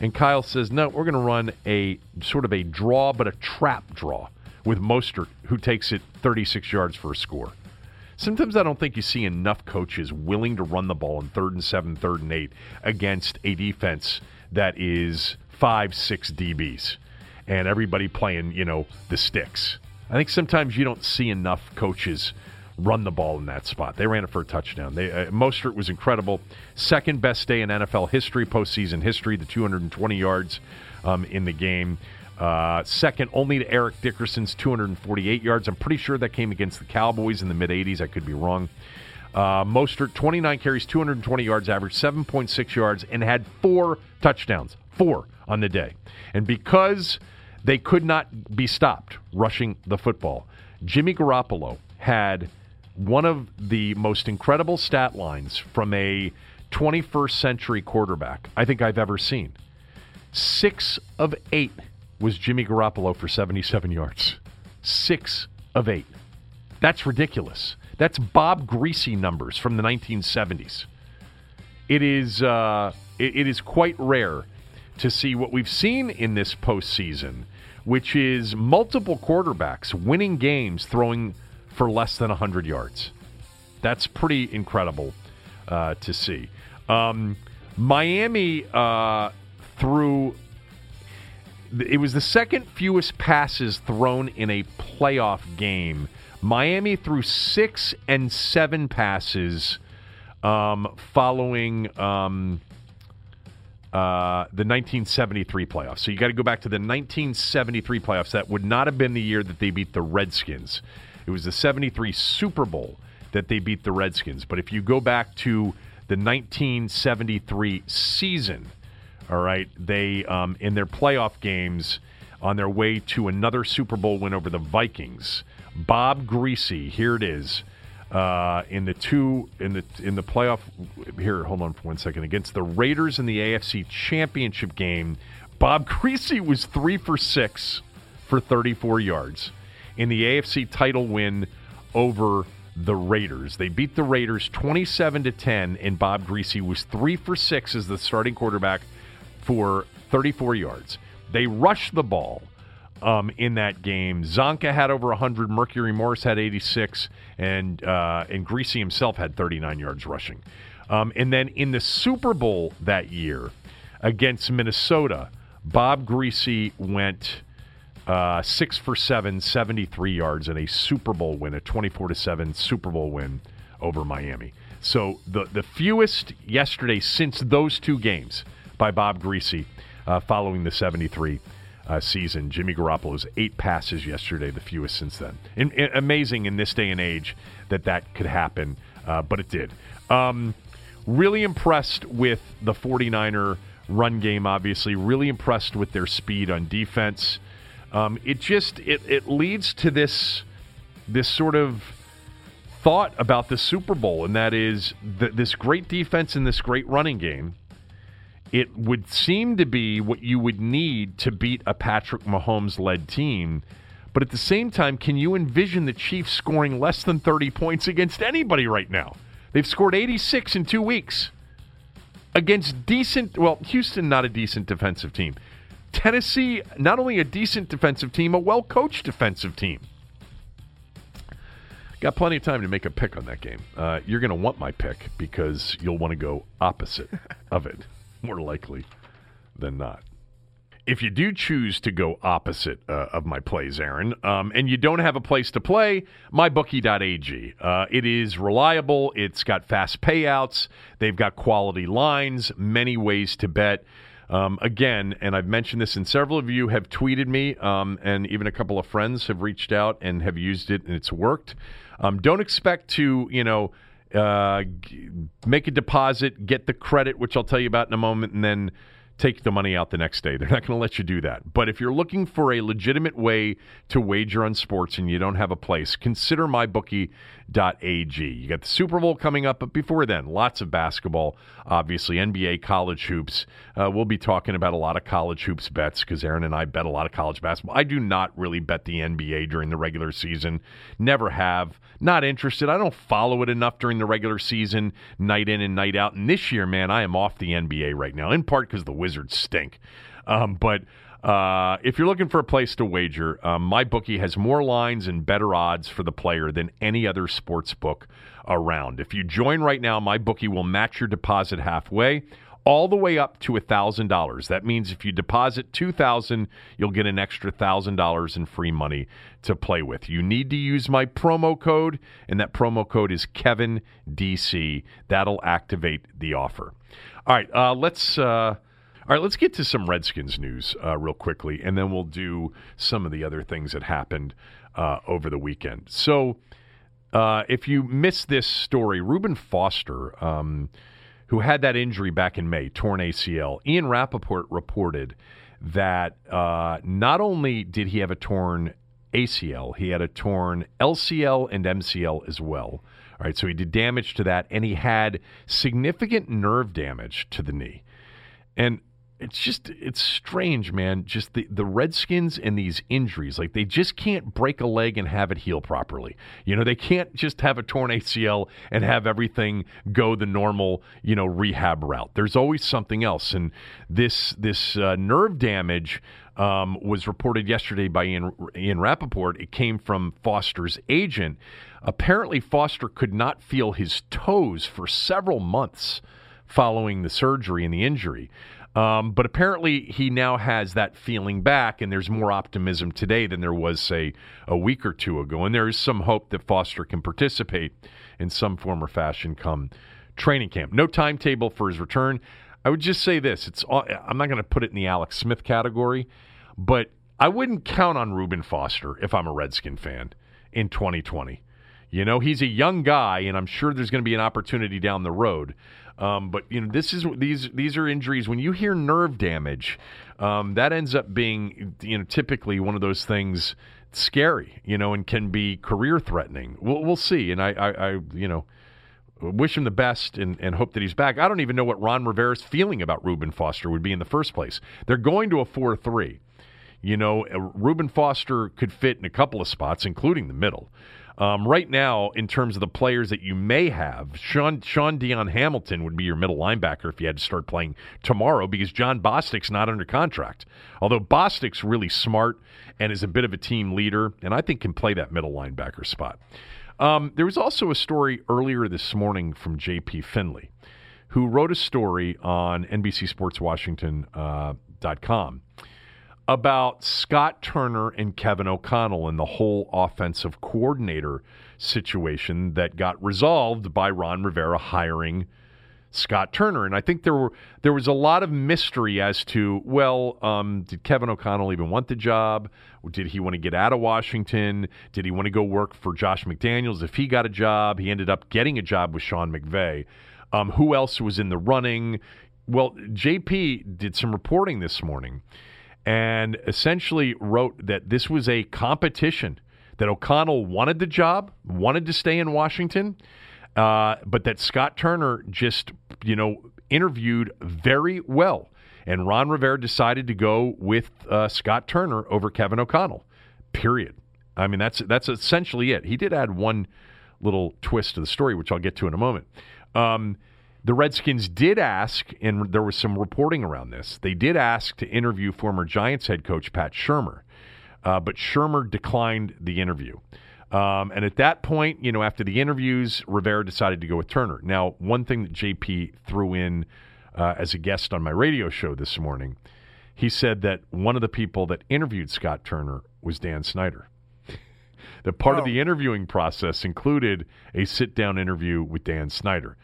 And Kyle says, no, we're going to run a sort of a draw, but a trap draw with Mostert, who takes it 36 yards for a score. Sometimes I don't think you see enough coaches willing to run the ball in third and seven, third and eight against a defense that is five, six DBs and everybody playing, you know, the sticks. I think sometimes you don't see enough coaches run the ball in that spot. They ran it for a touchdown. They, uh, Mostert was incredible. Second best day in NFL history, postseason history, the 220 yards um, in the game. Uh, second only to Eric Dickerson's 248 yards. I'm pretty sure that came against the Cowboys in the mid 80s. I could be wrong. Uh, Mostert, 29 carries, 220 yards, average 7.6 yards, and had four touchdowns. Four on the day. And because they could not be stopped rushing the football, Jimmy Garoppolo had one of the most incredible stat lines from a 21st century quarterback I think I've ever seen. Six of eight was Jimmy Garoppolo for 77 yards. Six of eight. That's ridiculous. That's Bob Griese numbers from the 1970s. It is uh, it, it is quite rare to see what we've seen in this postseason, which is multiple quarterbacks winning games throwing for less than 100 yards. That's pretty incredible uh, to see. Um, Miami uh, threw. It was the second fewest passes thrown in a playoff game. Miami threw six and seven passes um, following um, uh, the 1973 playoffs. So you got to go back to the 1973 playoffs. That would not have been the year that they beat the Redskins. It was the 73 Super Bowl that they beat the Redskins. But if you go back to the 1973 season, all right, they um, in their playoff games on their way to another Super Bowl win over the Vikings. Bob Griese, here it is uh, in the two in the in the playoff. Here, hold on for one second. Against the Raiders in the AFC Championship game, Bob Griese was three for six for 34 yards in the AFC title win over the Raiders. They beat the Raiders 27 to 10, and Bob Griese was three for six as the starting quarterback for 34 yards. They rushed the ball um, in that game. Csonka had over 100. Mercury Morris had 86, and uh, and Griese himself had 39 yards rushing. Um, and then in the Super Bowl that year against Minnesota, Bob Griese went uh, six for seven, 73 yards, and a Super Bowl win, a 24 to seven Super Bowl win over Miami. So the the fewest yesterday since those two games by Bob Griese, uh, following the 73 uh, season. Jimmy Garoppolo's eight passes yesterday, the fewest since then. In, in, amazing in this day and age that that could happen, uh, but it did. Um, really impressed with the 49er run game, obviously. Really impressed with their speed on defense. Um, it just it, it leads to this this sort of thought about the Super Bowl, and that is th- this great defense and this great running game it would seem to be what you would need to beat a Patrick Mahomes led team. But at the same time, can you envision the Chiefs scoring less than 30 points against anybody right now? They've scored 86 in two weeks against decent, well, Houston, not a decent defensive team. Tennessee, not only a decent defensive team, a well coached defensive team. Got plenty of time to make a pick on that game. Uh, you're going to want my pick because you'll want to go opposite of it more likely than not. If you do choose to go opposite uh, of my plays, Aaron, um, and you don't have a place to play, mybookie.ag. Uh, it is reliable. It's got fast payouts. They've got quality lines, many ways to bet. Um, again, and I've mentioned this, and several of you have tweeted me, um, and even a couple of friends have reached out and have used it, and it's worked. Um, don't expect to, you know, uh, make a deposit, get the credit, which I'll tell you about in a moment, and then take the money out the next day. They're not going to let you do that. But if you're looking for a legitimate way to wager on sports and you don't have a place, consider mybookie.ag. You got the Super Bowl coming up, but before then, lots of basketball, obviously, NBA, college hoops. Uh, we'll be talking about a lot of college hoops bets because Aaron and I bet a lot of college basketball. I do not really bet the NBA during the regular season, never have. Not interested. I don't follow it enough during the regular season, night in and night out. And this year, man, I am off the NBA right now, in part because the Wizards stink. Um, but uh, if you're looking for a place to wager, um, my bookie has more lines and better odds for the player than any other sports book around. If you join right now, my bookie will match your deposit halfway. all the way up to $1,000. That means if you deposit 2000 you'll get an extra $1,000 in free money to play with. You need to use my promo code, and that promo code is KevinDC. That'll activate the offer. All right, uh, let's. Uh, all right, let's get to some Redskins news uh, real quickly, and then we'll do some of the other things that happened uh, over the weekend. So, uh, if you missed this story, Reuben Foster, um, who had that injury back in May, torn ACL, Ian Rapoport reported that uh, not only did he have a torn ACL, he had a torn LCL and MCL as well. All right, so he did damage to that, and he had significant nerve damage to the knee. And it's just it's strange, man. Just the the Redskins and these injuries, like they just can't break a leg and have it heal properly. You know, they can't just have a torn ACL and have everything go the normal, you know, rehab route. There's always something else, and this this uh, nerve damage. Um, was reported yesterday by Ian, Ian Rapoport. It came from Foster's agent. Apparently, Foster could not feel his toes for several months following the surgery and the injury. Um, but apparently, he now has that feeling back, and there's more optimism today than there was, say, a week or two ago. And there is some hope that Foster can participate in some form or fashion come training camp. No timetable for his return. I would just say this: it's I'm not going to put it in the Alex Smith category, but I wouldn't count on Reuben Foster if I'm a Redskin fan in 2020. You know, he's a young guy, and I'm sure there's going to be an opportunity down the road. Um, but you know, this is these these are injuries. When you hear nerve damage, um, that ends up being you know typically one of those things scary, you know, and can be career threatening. We'll, we'll see. And I, I, I, you know, wish him the best and, and hope that he's back. I don't even know what Ron Rivera's feeling about Reuben Foster would be in the first place. They're going to a four three. You know, Reuben Foster could fit in a couple of spots, including the middle. Um, right now, in terms of the players that you may have, Sean Shaun Dion Hamilton would be your middle linebacker if you had to start playing tomorrow because Jon Bostic's not under contract. Although Bostic's really smart and is a bit of a team leader, and I think can play that middle linebacker spot. Um, there was also a story earlier this morning from J.P. Finlay, who wrote a story on nbc NBCSportsWashington.com. Uh, about Scott Turner and Kevin O'Connell and the whole offensive coordinator situation that got resolved by Ron Rivera hiring Scott Turner. And I think there were there was a lot of mystery as to well, um, did Kevin O'Connell even want the job? Did he want to get out of Washington? Did he want to go work for Josh McDaniels? If he got a job, he ended up getting a job with Sean McVay. Um, who else was in the running? Well, JP did some reporting this morning and essentially wrote that this was a competition, that O'Connell wanted the job, wanted to stay in Washington, uh, but that Scott Turner just, you know, interviewed very well. And Ron Rivera decided to go with uh, Scott Turner over Kevin O'Connell. Period. I mean, that's that's essentially it. He did add one little twist to the story, which I'll get to in a moment. Um, the Redskins did ask, and there was some reporting around this, they did ask to interview former Giants head coach Pat Shurmur, uh, but Shurmur declined the interview. Um, and at that point, you know, after the interviews, Rivera decided to go with Turner. Now, one thing that JP threw in uh, as a guest on my radio show this morning, he said that one of the people that interviewed Scott Turner was Dan Snyder. that part oh. of the interviewing process included a sit down interview with Dan Snyder.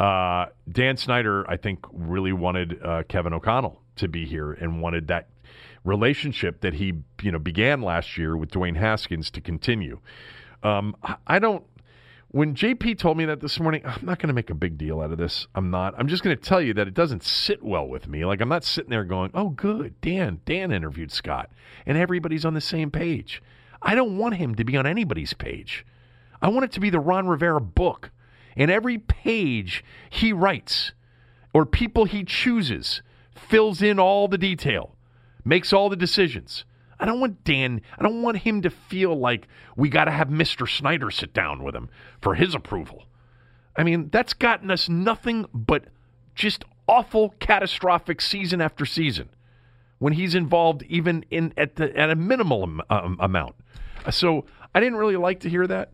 Uh, Dan Snyder, I think, really wanted uh, Kevin O'Connell to be here and wanted that relationship that he you know began last year with Dwayne Haskins to continue. Um, I don't. When JP told me that this morning, I'm not going to make a big deal out of this. I'm not. I'm just going to tell you that it doesn't sit well with me. Like I'm not sitting there going, "Oh, good, Dan. Dan interviewed Scott, and everybody's on the same page." I don't want him to be on anybody's page. I want it to be the Ron Rivera book. And every page he writes or people he chooses fills in all the detail, makes all the decisions. I don't want Dan, I don't want him to feel like we got to have Mr. Snyder sit down with him for his approval. I mean, that's gotten us nothing but just awful, catastrophic season after season when he's involved, even in at the at a minimal um, amount. So I didn't really like to hear that.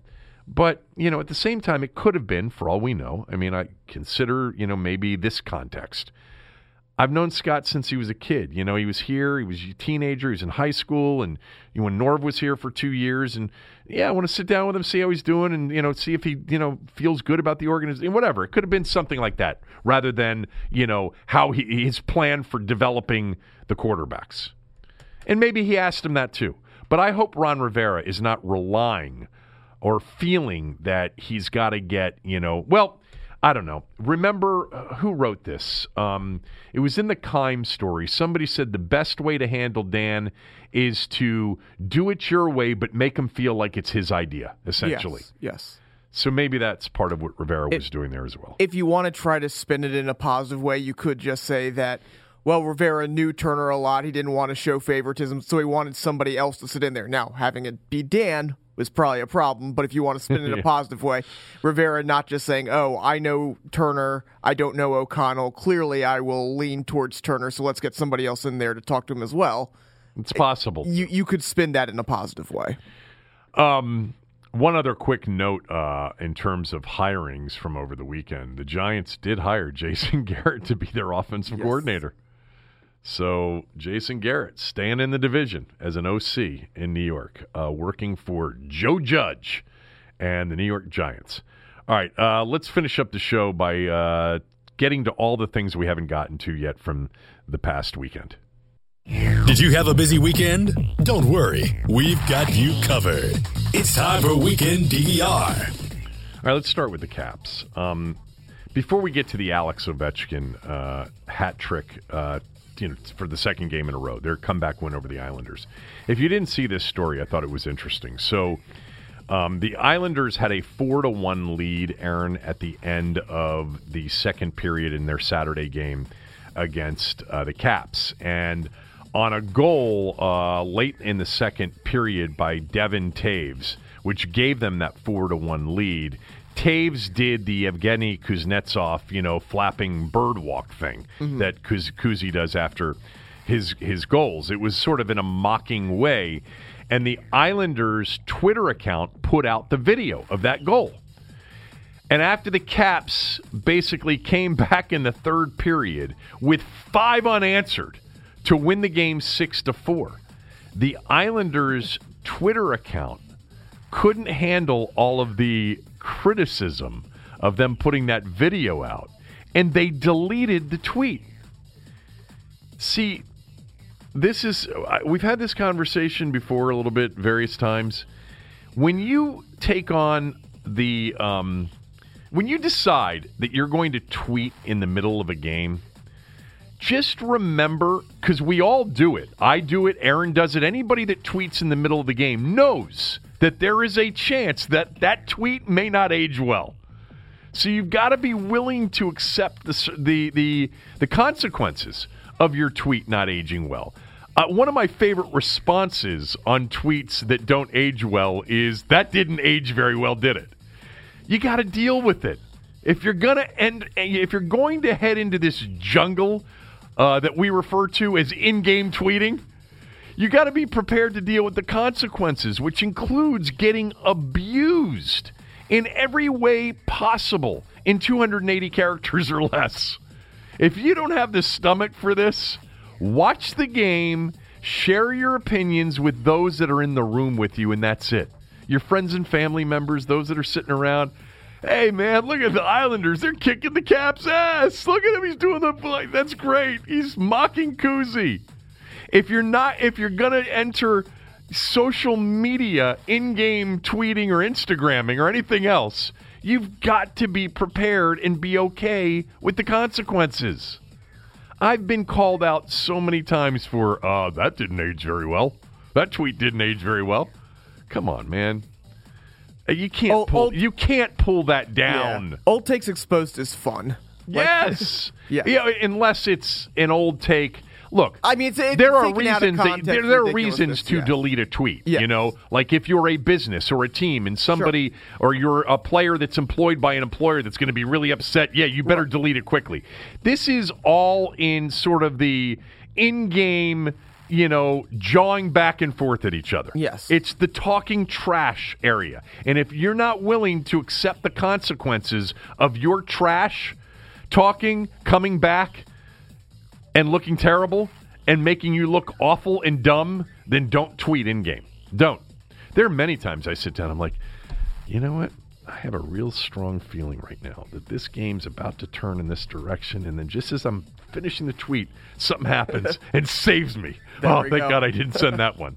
But, you know, at the same time, it could have been, for all we know. I mean, I consider, you know, maybe this context. I've known Scott since he was a kid. You know, he was here, he was a teenager, he was in high school, and you know, when Norv was here for two years. And yeah, I want to sit down with him, see how he's doing, and you know, see if he you know feels good about the organization. Whatever, it could have been something like that, rather than you know how he his plan for developing the quarterbacks. And maybe he asked him that too. But I hope Ron Rivera is not relying or feeling that he's got to get you know well I don't know. Remember uh, who wrote this? Um, it was in the Keim story. Somebody said the best way to handle Dan is to do it your way, but make him feel like it's his idea, essentially. Yes. yes. So maybe that's part of what Rivera was doing there as well. If you want to try to spin it in a positive way, you could just say that, well, Rivera knew Turner a lot. He didn't want to show favoritism, so he wanted somebody else to sit in there. Now, having it be Dan was probably a problem. But if you want to spin it in a positive way, Rivera not just saying, "Oh, I know Turner, I don't know O'Connell. Clearly, I will lean towards Turner, so let's get somebody else in there to talk to him as well." It's possible. You you could spin that in a positive way. Um, one other quick note uh, in terms of hirings from over the weekend: the Giants did hire Jason Garrett to be their offensive yes. coordinator. So Jason Garrett staying in the division as an OC in New York, uh, working for Joe Judge and the New York Giants. All right, uh, let's finish up the show by uh, getting to all the things we haven't gotten to yet from the past weekend. Did you have a busy weekend? Don't worry, we've got you covered. It's time for Weekend DVR. All right, let's start with the Caps. Um, before we get to the Alex Ovechkin uh, hat trick uh, you know, for the second game in a row. Their comeback win over the Islanders. If you didn't see this story, I thought it was interesting. So, um, the Islanders had a four to one lead, Aaron, at the end of the second period in their Saturday game against uh, the Caps, and on a goal uh, late in the second period by Devon Toews, which gave them that four to one lead. Toews did the Evgeny Kuznetsov, you know, flapping bird walk thing mm-hmm. that Kuz- Kuzi does after his his goals. It was sort of in a mocking way, and the Islanders' Twitter account put out the video of that goal. And after the Caps basically came back in the third period with five unanswered to win the game six to four, the Islanders' Twitter account couldn't handle all of the criticism of them putting that video out, and they deleted the tweet. See, this is, we've had this conversation before a little bit, various times. When you take on the, um, when you decide that you're going to tweet in the middle of a game, just remember because we all do it. I do it. Aaron does it. Anybody that tweets in the middle of the game knows that there is a chance that that tweet may not age well. So you've got to be willing to accept the the the, the consequences of your tweet not aging well. Uh, one of my favorite responses on tweets that don't age well is that didn't age very well, did it? You got to deal with it. If you're gonna end, if you're going to head into this jungle uh, that we refer to as in-game tweeting, you got to be prepared to deal with the consequences, which includes getting abused in every way possible in 280 characters or less. If you don't have the stomach for this, watch the game, share your opinions with those that are in the room with you, and that's it. Your friends and family members, those that are sitting around. Hey man, look at the Islanders. They're kicking the Caps' ass. Look at him. He's doing the fight. that's great. He's mocking Kuzi. If you're not, if you're gonna enter social media, in-game tweeting or Instagramming or anything else, you've got to be prepared and be okay with the consequences. I've been called out so many times for uh, that didn't age very well. That tweet didn't age very well. Come on, man. Uh, you can't old, pull. Old, you can't pull that down. Yeah. Old takes exposed is fun. Yes. Like, yeah. yeah. Unless it's an old take look, I mean, it's, it's there are reasons that, there, there are reasons to yeah. delete a tweet. Yes. You know, like if you're a business or a team and somebody sure. or you're a player that's employed by an employer that's going to be really upset, yeah, you better right. delete it quickly. This is all in sort of the in-game you know, jawing back and forth at each other. Yes. It's the talking trash area. And if you're not willing to accept the consequences of your trash talking, coming back, and looking terrible and making you look awful and dumb, then don't tweet in game. Don't. There are many times I sit down, I'm like, you know what? I have a real strong feeling right now that this game's about to turn in this direction. And then just as I'm finishing the tweet, something happens and saves me. There oh, thank go. God I didn't send that one.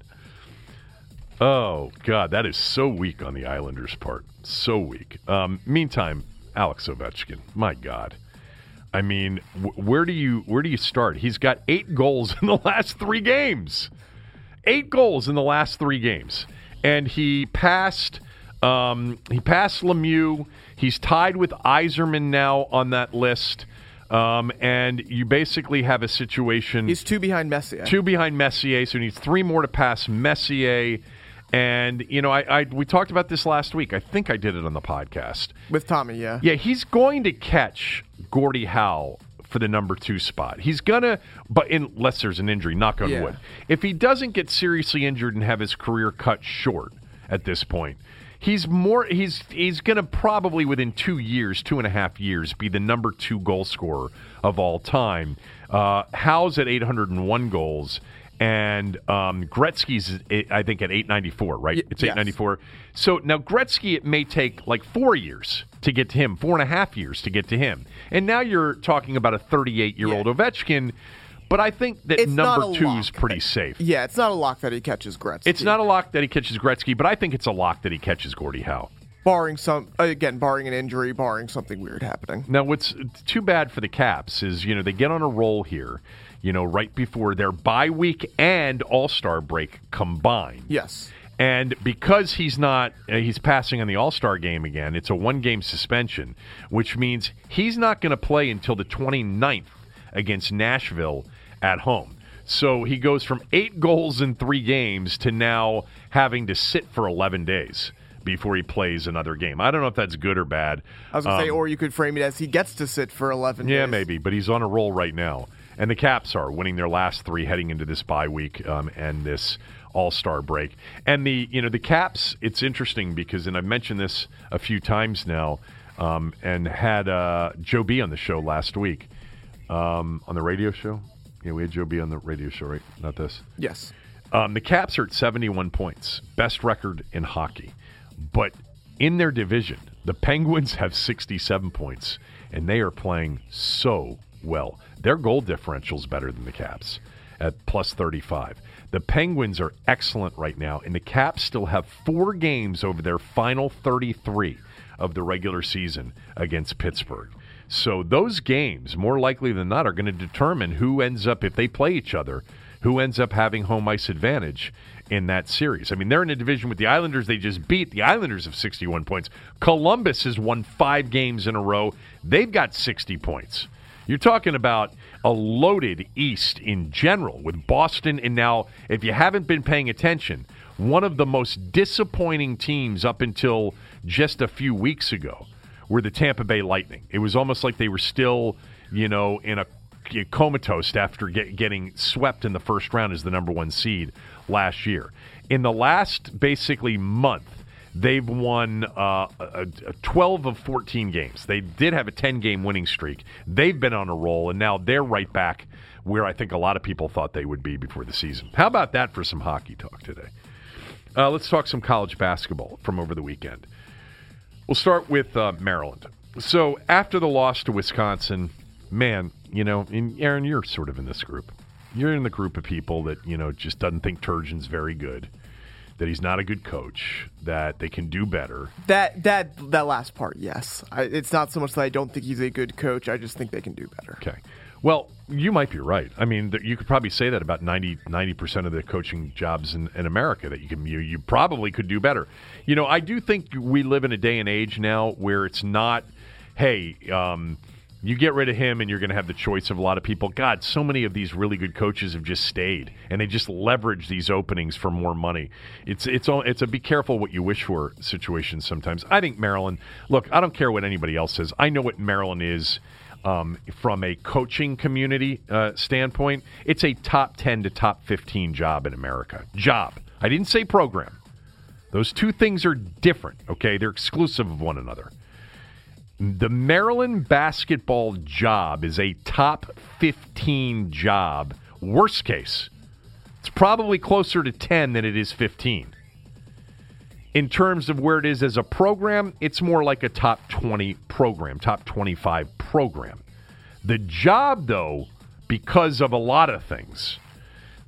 Oh, God, that is so weak on the Islanders' part. So weak. Um, meantime, Alex Ovechkin, my God. I mean, wh- where do you where do you start? He's got eight goals in the last three games. Eight goals in the last three games, and he passed. Um, he passed Lemieux. He's tied with Yzerman now on that list. Um, and you basically have a situation. He's two behind Messier. Two behind Messier, so he needs three more to pass Messier. And you know, I, I we talked about this last week. I think I did it on the podcast. with Tommy, yeah. Yeah, he's going to catch Gordie Howe for the number two spot. He's gonna, but unless there's an injury, knock on Yeah. wood. If he doesn't get seriously injured and have his career cut short at this point, he's more. He's he's gonna probably within two years, two and a half years, be the number two goal scorer of all time. Uh, Howe's at 801 goals. And um, Gretzky's, I think, at 894, right? It's yes. 894. So now Gretzky, it may take like four years to get to him, four and a half years to get to him. And now you're talking about a 38 year old Yeah. Ovechkin. But I think that It's number two lock. is pretty safe. Yeah, it's not a lock that he catches Gretzky. It's not a lock that he catches Gretzky, but I think it's a lock that he catches Gordie Howe. barring some again, barring an injury, barring something weird happening. Now, what's too bad for the Caps is, you know, they get on a roll here, you know, right before their bye week and All Star break combined. Yes. And because he's not, uh, he's passing on the All Star game again, it's a one game suspension, which means he's not going to play until the 29th against Nashville at home. So he goes from eight goals in three games to now having to sit for 11 days before he plays another game. I don't know if that's good or bad. I was gonna say, Um, or you could frame it as he gets to sit for eleven yeah, days. maybe, but he's on a roll right now. And the Caps are winning their last three heading into this bye week um, and this All Star break. And the you know the Caps, it's interesting because, and I've mentioned this a few times now, um, and had uh, Joe B on the show last week um, on the radio show. Yeah, we had Joe B on the radio show, right? Not this. Yes. Um, the Caps are at 71 points, best record in hockey. But in their division, the Penguins have 67 points, and they are playing so well. Their goal differential is better than the Caps at plus 35. The Penguins are excellent right now, and the Caps still have four games over their final 33 of the regular season against Pittsburgh. So those games, more likely than not, are going to determine who ends up, if they play each other, who ends up having home ice advantage in that series. I mean, they're in a division with the Islanders. They just beat the Islanders of 61 points. Columbus has won five games in a row. They've got 60 points. You're talking about a loaded East in general with Boston. And now, if you haven't been paying attention, one of the most disappointing teams up until just a few weeks ago were the Tampa Bay Lightning. It was almost like they were still, you know, in a comatose after get, getting swept in the first round as the number one seed last year. In the last basically month, they've won uh, a, a 12 of 14 games. They did have a 10 game winning streak. They've been on a roll, and now they're right back where I think a lot of people thought they would be before the season. How about that for some hockey talk today? Uh, let's talk some college basketball from over the weekend. We'll start with uh, Maryland. So after the loss to Wisconsin, man, you know, and Aaron, you're sort of in this group. You're in the group of people that you know just doesn't think Turgeon's very good, that he's not a good coach, that they can do better. That that that last part, yes. I, it's not so much that I don't think he's a good coach. I just think they can do better. Okay. Well, you might be right. I mean, you could probably say that about 90 percent of the coaching jobs in, in America that you can you, you probably could do better. You know, I do think we live in a day and age now where it's not, hey, um, you get rid of him and you're going to have the choice of a lot of people. God, so many of these really good coaches have just stayed and they just leverage these openings for more money. It's it's all it's a be careful what you wish for situation sometimes. I think Maryland. Look, I don't care what anybody else says. I know what Maryland is um, from a coaching community uh, standpoint. It's a top ten to top fifteen job in America. Job. I didn't say program. Those two things are different. Okay, they're exclusive of one another the Maryland basketball job is a top 15 job, worst case. It's probably closer to 10 than it is 15. In terms of where it is as a program, it's more like a top 20 program, top 25 program. The job, though, because of a lot of things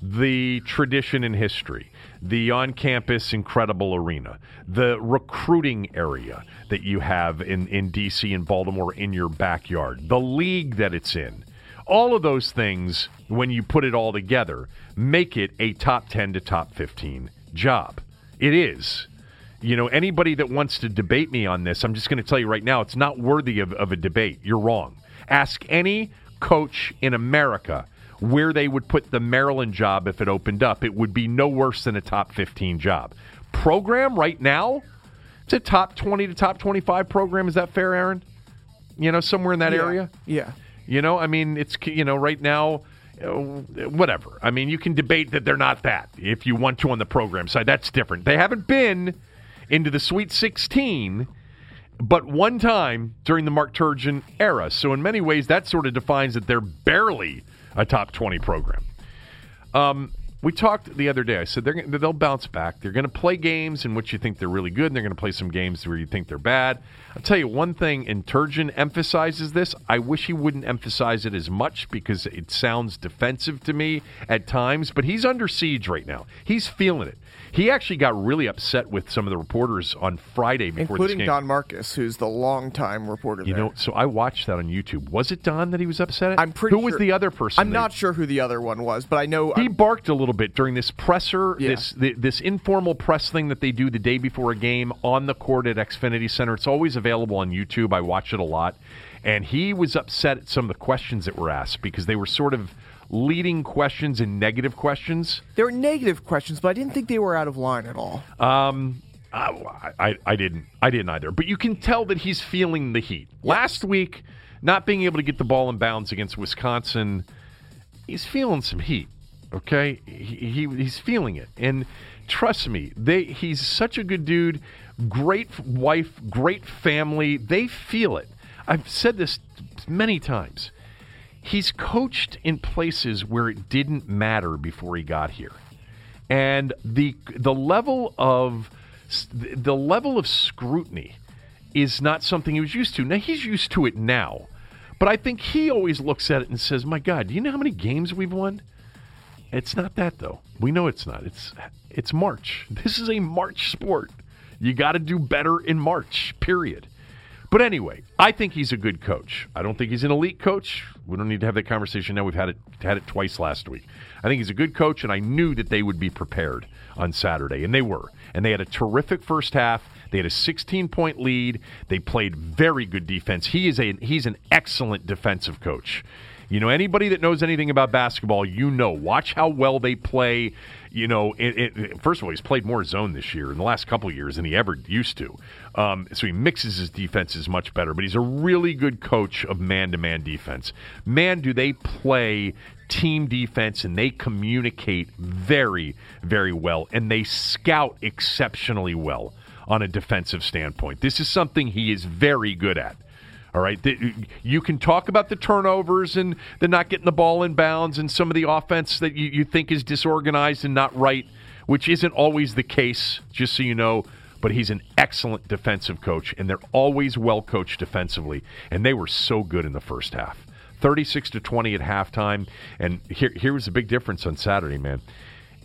the tradition and history, the on campus incredible arena, the recruiting area that you have in, in DC and Baltimore in your backyard, the league that it's in. All of those things, when you put it all together, make it a top 10 to top 15 job. It is. You know, anybody that wants to debate me on this, I'm just going to tell you right now, it's not worthy of, of a debate. You're wrong. Ask any coach in America where they would put the Maryland job if it opened up. It would be no worse than a top 15 job. Program right now, it's a top 20 to top 25 program. Is that fair, Aaron? You know, somewhere in that yeah. area? Yeah. You know, I mean, it's, you know, right now, uh, whatever. I mean, you can debate that they're not that if you want to on the program side. That's different. They haven't been into the Sweet 16 but one time during the Mark Turgeon era. So in many ways, that sort of defines that they're barely a top 20 program. Um, we talked the other day. I said they're they'll bounce back. They're going to play games in which you think they're really good, and they're going to play some games where you think they're bad. I'll tell you one thing, and Turgeon emphasizes this. I wish he wouldn't emphasize it as much because it sounds defensive to me at times, but he's under siege right now. He's feeling it. He actually got really upset with some of the reporters on Friday before including this game. Don Markus, who's the longtime reporter. You there. know, so I watched that on YouTube. Was it Don that he was upset at? I'm pretty. Who was the other person? I'm that- not sure who the other one was, but I know He I'm- barked a little bit during this presser, Yeah. this the, this informal press thing that they do the day before a game on the court at Xfinity Center. It's always available on YouTube. I watch it a lot, and he was upset at some of the questions that were asked because they were sort of leading questions and negative questions. they were negative questions, but I didn't think they were out of line at all. Um, I, I, I didn't, I didn't either. But you can tell that he's feeling the heat. Last week, not being able to get the ball in bounds against Wisconsin, he's feeling some heat. Okay, he, he he's feeling it, and trust me, they he's such a good dude, great wife, great family. They feel it. I've said this many times. He's coached in places where it didn't matter before he got here and the the level of the level of scrutiny is not something he was used to. Now he's used to it now, but I think he always looks at it and says, "My God, do you know how many games we've won?" It's not that though. We know it's not. It's it's March. This is a March sport. You got to do better in March. Period. But anyway, I think he's a good coach. I don't think he's an elite coach. We don't need to have that conversation now. We've had it had it twice last week. I think he's a good coach, and I knew that they would be prepared on Saturday, and they were. And they had a terrific first half. They had a 16 point lead. They played very good defense. He is a he's an excellent defensive coach. You know, anybody that knows anything about basketball, you know. Watch how well they play. You know, it, it, first of all, he's played more zone this year in the last couple years than he ever used to. Um, so he mixes his defenses much better. But he's a really good coach of man-to-man defense. Man, do they play team defense and they communicate very, very well, and they scout exceptionally well on a defensive standpoint. This is something he is very good at. All right. You can talk about the turnovers and the not getting the ball in bounds and some of the offense that you, you think is disorganized and not right, which isn't always the case, just so you know. But he's an excellent defensive coach, and they're always well coached defensively. And they were so good in the first half 36 to 20 at halftime. And here, here was the big difference on Saturday, man.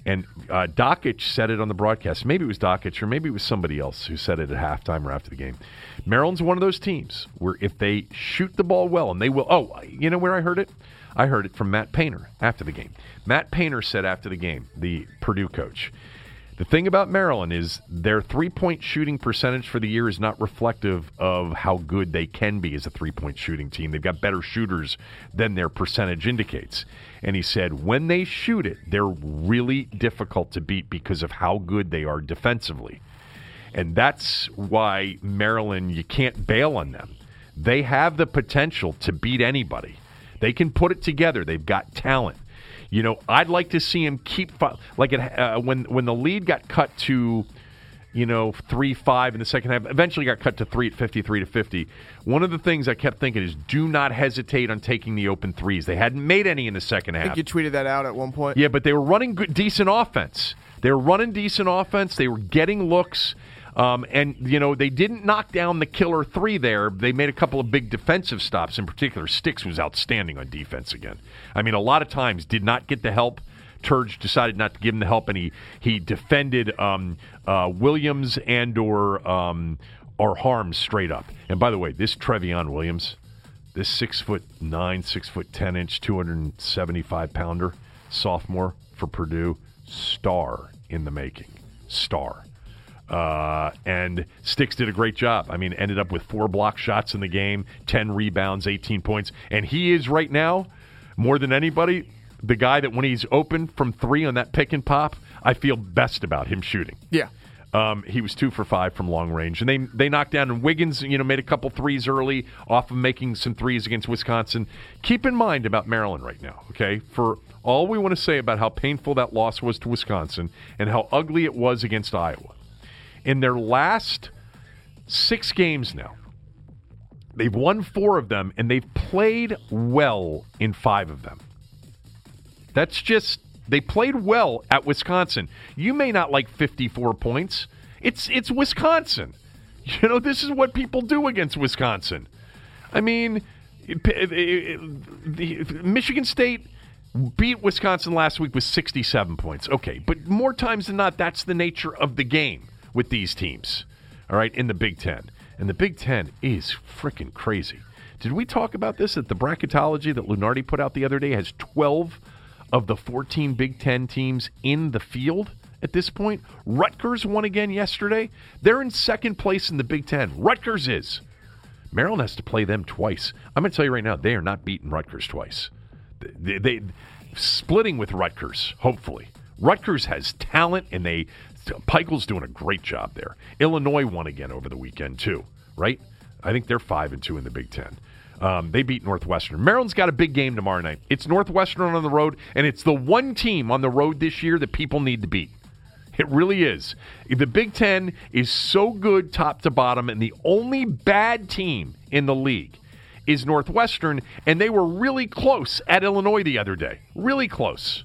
And uh, Dakich said it on the broadcast. Maybe it was Dakich, or maybe it was somebody else who said it at halftime or after the game. Maryland's one of those teams where if they shoot the ball well, and they will. Oh, you know where I heard it? I heard it from Matt Painter after the game. Matt Painter said after the game, the Purdue coach, the thing about Maryland is their three point shooting percentage for the year is not reflective of how good they can be as a three point shooting team. They've got better shooters than their percentage indicates. And he said when they shoot it, they're really difficult to beat because of how good they are defensively. And that's why Maryland, you can't bail on them. They have the potential to beat anybody. They can put it together. They've got talent. You know, I'd like to see him keep like it, uh, when when the lead got cut to, you know, three five in the second half. Eventually got cut to three at fifty three to fifty. One of the things I kept thinking is do not hesitate on taking the open threes. They hadn't made any in the second I half. think you tweeted that out at one point. Yeah, but they were running good, decent offense. They were running decent offense. They were getting looks. Um, and, you know, they didn't knock down the killer three there. They made a couple of big defensive stops. In particular, Stix was outstanding on defense again. I mean, a lot of times did not get the help. Turge decided not to give him the help, and he, he defended um, uh, Williams and or, um, or Haarms straight up. And by the way, this Trevion Williams, this six foot nine, six foot ten inch, two hundred and seventy five pounder sophomore for Purdue, star in the making, star. Uh, and Stix did a great job. I mean, ended up with four block shots in the game, ten rebounds, eighteen points, and he is right now more than anybody the guy that when he's open from three on that pick and pop, I feel best about him shooting. Yeah. Um, he was two for five from long range, and they they knocked down. And Wiggins, you know, made a couple threes early off of making some threes against Wisconsin. Keep in mind about Maryland right now, okay? For all we want to say about how painful that loss was to Wisconsin and how ugly it was against Iowa, in their last six games now, they've won four of them, and they've played well in five of them. That's just they played well at Wisconsin. You may not like 54 points. It's it's Wisconsin. You know, this is what people do against Wisconsin. I mean, Michigan State beat Wisconsin last week with 67 points. Okay, but more times than not that's the nature of the game with these teams. All right, in the Big 10. And the Big 10 is freaking crazy. Did we talk about this that the bracketology that Lunardi put out the other day has 12 of the 14 Big Ten teams in the field at this point. Rutgers won again yesterday. They're in second place in the Big Ten. Rutgers is. Maryland has to play them twice. I'm going to tell you right now, they are not beating Rutgers twice. They, they splitting with Rutgers, hopefully. Rutgers has talent, and they Pikiell's doing a great job there. Illinois won again over the weekend too, right? I think they're five and two in the Big Ten. Um, they beat Northwestern. Maryland's got a big game tomorrow night. It's Northwestern on the road, and it's the one team on the road this year that people need to beat. It really is. The Big Ten is so good top to bottom, and the only bad team in the league is Northwestern, and they were really close at Illinois the other day. Really close.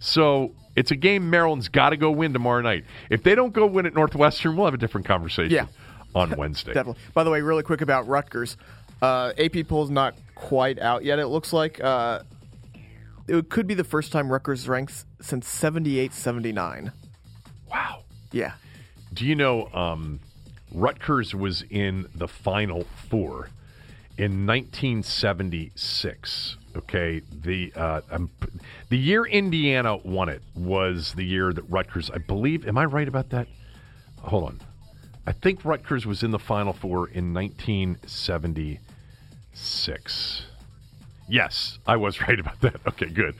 So it's a game Maryland's got to go win tomorrow night. If they don't go win at Northwestern, we'll have a different conversation Yeah. on Wednesday. Definitely. By the way, really quick about Rutgers. Uh, AP poll's not quite out yet. It looks like uh, it could be the first time Rutgers ranks since 78 79. Wow. Yeah. Do you know um, Rutgers was in the Final Four in 1976? Okay, the uh, um, the year Indiana won it was the year that Rutgers, I believe. Am I right about that? Hold on, I think Rutgers was in the Final Four in 1976. Yes, I was right about that. Okay, good.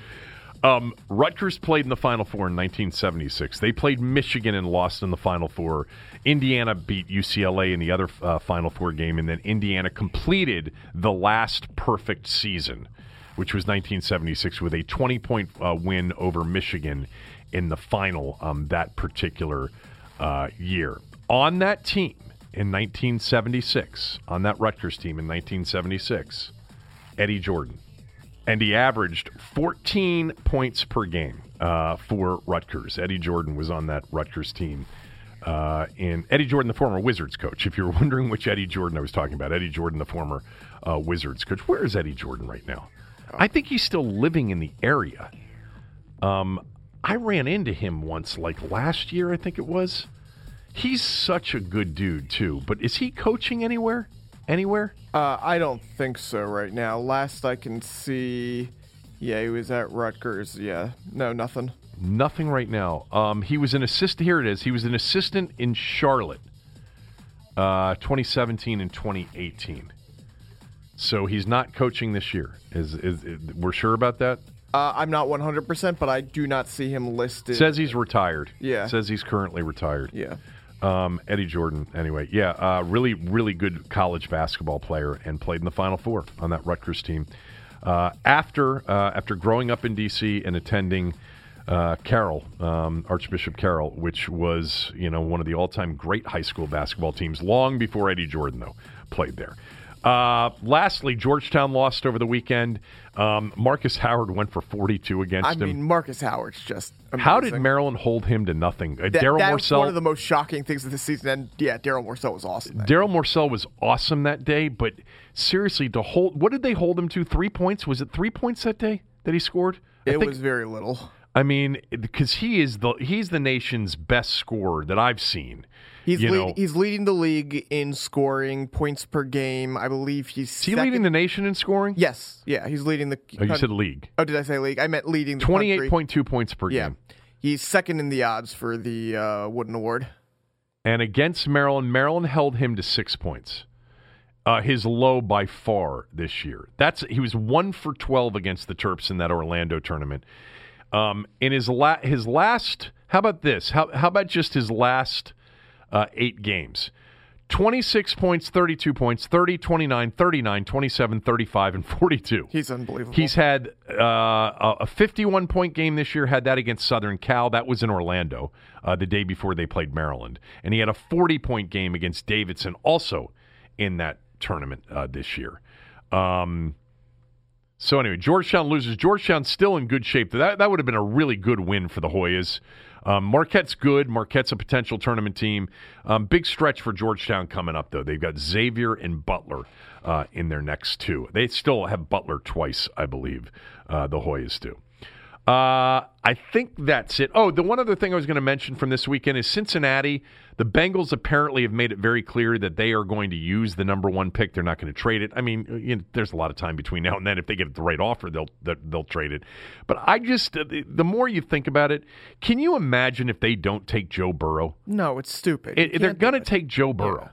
Um, Rutgers played in the Final Four in 1976. They played Michigan and lost in the Final Four. Indiana beat UCLA in the other uh, Final Four game, and then Indiana completed the last perfect season, which was 1976, with a 20 point uh, win over Michigan in the final um, that particular uh, year. On that team in 1976, on that Rutgers team in 1976, Eddie Jordan and he averaged 14 points per game uh, for Rutgers. Eddie Jordan was on that Rutgers team. Uh, and Eddie Jordan, the former Wizards coach. If you're wondering which Eddie Jordan I was talking about, Eddie Jordan, the former uh, Wizards coach. Where is Eddie Jordan right now? I think he's still living in the area. Um, I ran into him once, like last year, I think it was. He's such a good dude too. But is he coaching anywhere? Anywhere? Uh, I don't think so right now. Last I can see, yeah, he was at Rutgers. Yeah, no, nothing. Nothing right now. Um, he was an assistant. Here it is. He was an assistant in Charlotte, uh, 2017 and 2018. So he's not coaching this year. Is, is, is we're sure about that? Uh, I'm not 100%, but I do not see him listed. Says he's retired. Yeah. Says he's currently retired. yeah. Um, Eddie Jordan. Anyway, yeah, uh, really, really good college basketball player, and played in the Final Four on that Rutgers team. Uh, after uh, after growing up in D.C. and attending uh, Carroll, um, Archbishop Carroll, which was you know one of the all-time great high school basketball teams, long before Eddie Jordan though played there. Uh, lastly, Georgetown lost over the weekend. Um, Marcus Howard went for 42 against I him. mean, Marcus Howard's just. Amazing. How did Maryland hold him to nothing? Uh, Darryl Morsell. one of the most shocking things of the season. And yeah, Darryl Morsell was awesome. Darryl Morsell was awesome that day, but seriously, to hold what did they hold him to? Three points? Was it three points that day that he scored? I It was very little. I mean, because he is the he's the nation's best scorer that I've seen. He's lead, he's leading the league in scoring points per game. I believe he's is he leading the nation in scoring? Yes, yeah, he's leading the. Oh, you said league. Oh, did I say league? I meant leading the Twenty-eight point points per Yeah, game. he's second in the odds for the uh, Wooden Award. And against Maryland, Maryland held him to six points. Uh, his low by far this year. That's he was one for twelve against the Terps in that Orlando tournament. Um, in his la- his last, how about this? How how about just his last uh, eight games? 26 points, 32 points, 30, 29, 39, 27, 35, and 42. He's unbelievable. He's had uh, a 51 point game this year. Had that against Southern Cal. That was in Orlando uh, the day before they played Maryland, and he had a 40 point game against Davidson, also in that tournament uh, this year. Um, so anyway, Georgetown loses. Georgetown's still in good shape. That that would have been a really good win for the Hoyas. Um, Marquette's good. Marquette's a potential tournament team. Um, big stretch for Georgetown coming up, though. They've got Xavier and Butler uh, in their next two. They still have Butler twice, I believe. Uh, the Hoyas do. Uh, I think that's it. Oh, the one other thing I was going to mention from this weekend is Cincinnati. The Bengals apparently have made it very clear that they are going to use the number one pick. They're not going to trade it. I mean, you know, there's a lot of time between now and then. If they get the right offer, they'll they'll, trade it. But I just, uh, the more you think about it, can you imagine if they don't take Joe Burrow? no, it's stupid. It, they're going to take Joe Burrow.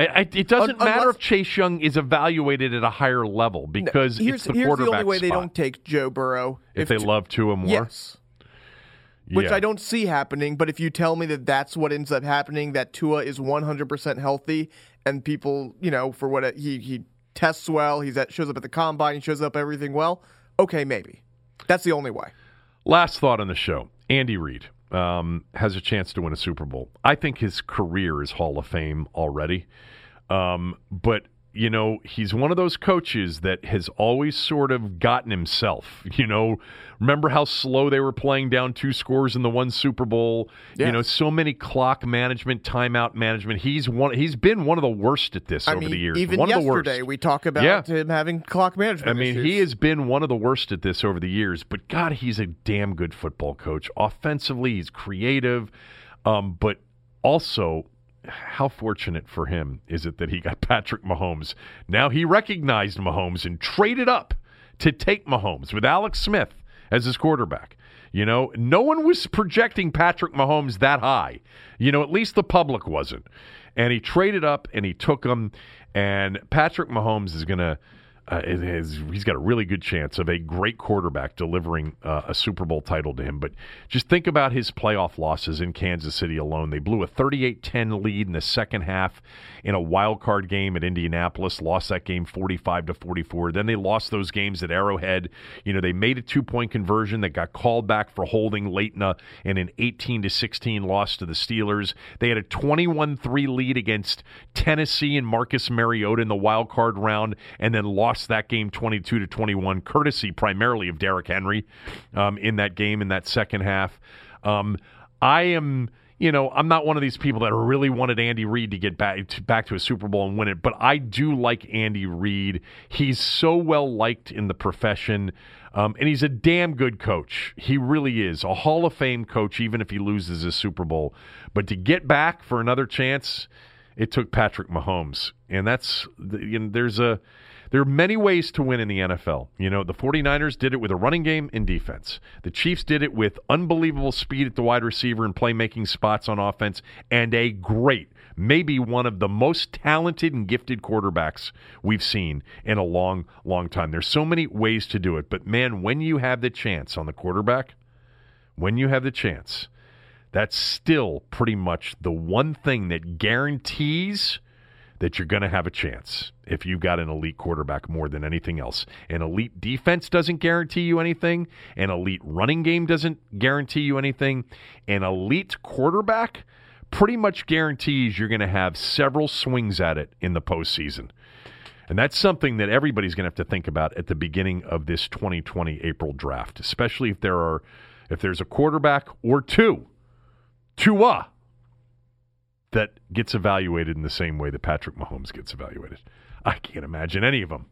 I, I, it doesn't Un- matter unless- if Chase Young is evaluated at a higher level because here's, it's the here's the only way they don't take Joe Burrow if, they J- love Tua more. Yes. Which Yeah. I don't see happening, but if you tell me that that's what ends up happening, that Tua is 100% healthy, and people, you know, for what it, he he tests well, he's at shows up at the combine, he shows up everything well. Okay, maybe. That's the only way. Last thought on the show: Andy Reid um, has a chance to win a Super Bowl. I think his career is Hall of Fame already, um, but you know he's one of those coaches that has always sort of gotten himself. You know, remember how slow they were playing down two scores in the one Super Bowl? You know, so many clock management, timeout management. He's one. He's been one of the worst at this I over mean, the years. even one of the yesterday we talk about Yeah. him having clock management. I mean, issues. he has been one of the worst at this over the years, but God, he's a damn good football coach. Offensively, he's creative, um, but also, how fortunate for him is it that he got Patrick Mahomes? Now he recognized Mahomes and traded up to take Mahomes with Alex Smith as his quarterback. You know, no one was projecting Patrick Mahomes that high. You know, at least the public wasn't. And he traded up and he took him. And Patrick Mahomes is going to. Uh, is- he's got a really good chance of a great quarterback delivering uh, a Super Bowl title to him. But just think about his playoff losses in Kansas City alone. They blew a 38 10 lead in the second half in a wild card game at Indianapolis, lost that game 45 to 44. Then they lost those games at Arrowhead. You know, they made a two point conversion that got called back for holding late in, a, in an 18 to 16 loss to the Steelers. They had a 21 3 lead against Tennessee and Marcus Mariota in the wild card round, and then lost that game 22 to 21, courtesy primarily of Derrick Henry um, in that game in that second half. Um, I am you know, I'm not one of these people that really wanted Andy Reid to get back to, back to a Super Bowl and win it, but I do like Andy Reid. He's so well liked in the profession, um, and he's a damn good coach. He really is a Hall of Fame coach, even if he loses a Super Bowl. But to get back for another chance, it took Patrick Mahomes, and that's you know, there's a there are many ways to win in the NFL. You know, the 49ers did it with a running game and defense. The Chiefs did it with unbelievable speed at the wide receiver and playmaking spots on offense and a great, maybe one of the most talented and gifted quarterbacks we've seen in a long, long time. There's so many ways to do it, but man, when you have the chance on the quarterback, when you have the chance, that's still pretty much the one thing that guarantees that you're going to have a chance if you've got an elite quarterback more than anything else. An elite defense doesn't guarantee you anything, an elite running game doesn't guarantee you anything, an elite quarterback pretty much guarantees you're going to have several swings at it in the postseason. And that's something that everybody's going to have to think about at the beginning of this 2020 April draft, especially if there are if there's a quarterback or two, uh, that gets evaluated in the same way that Patrick Mahomes gets evaluated. I can't imagine any of them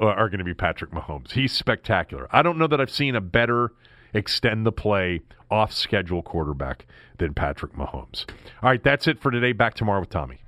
uh, are going to be Patrick Mahomes. He's spectacular. I don't know that I've seen a better extend the play off schedule quarterback than Patrick Mahomes. All right, that's it for today. Back tomorrow with Tommy.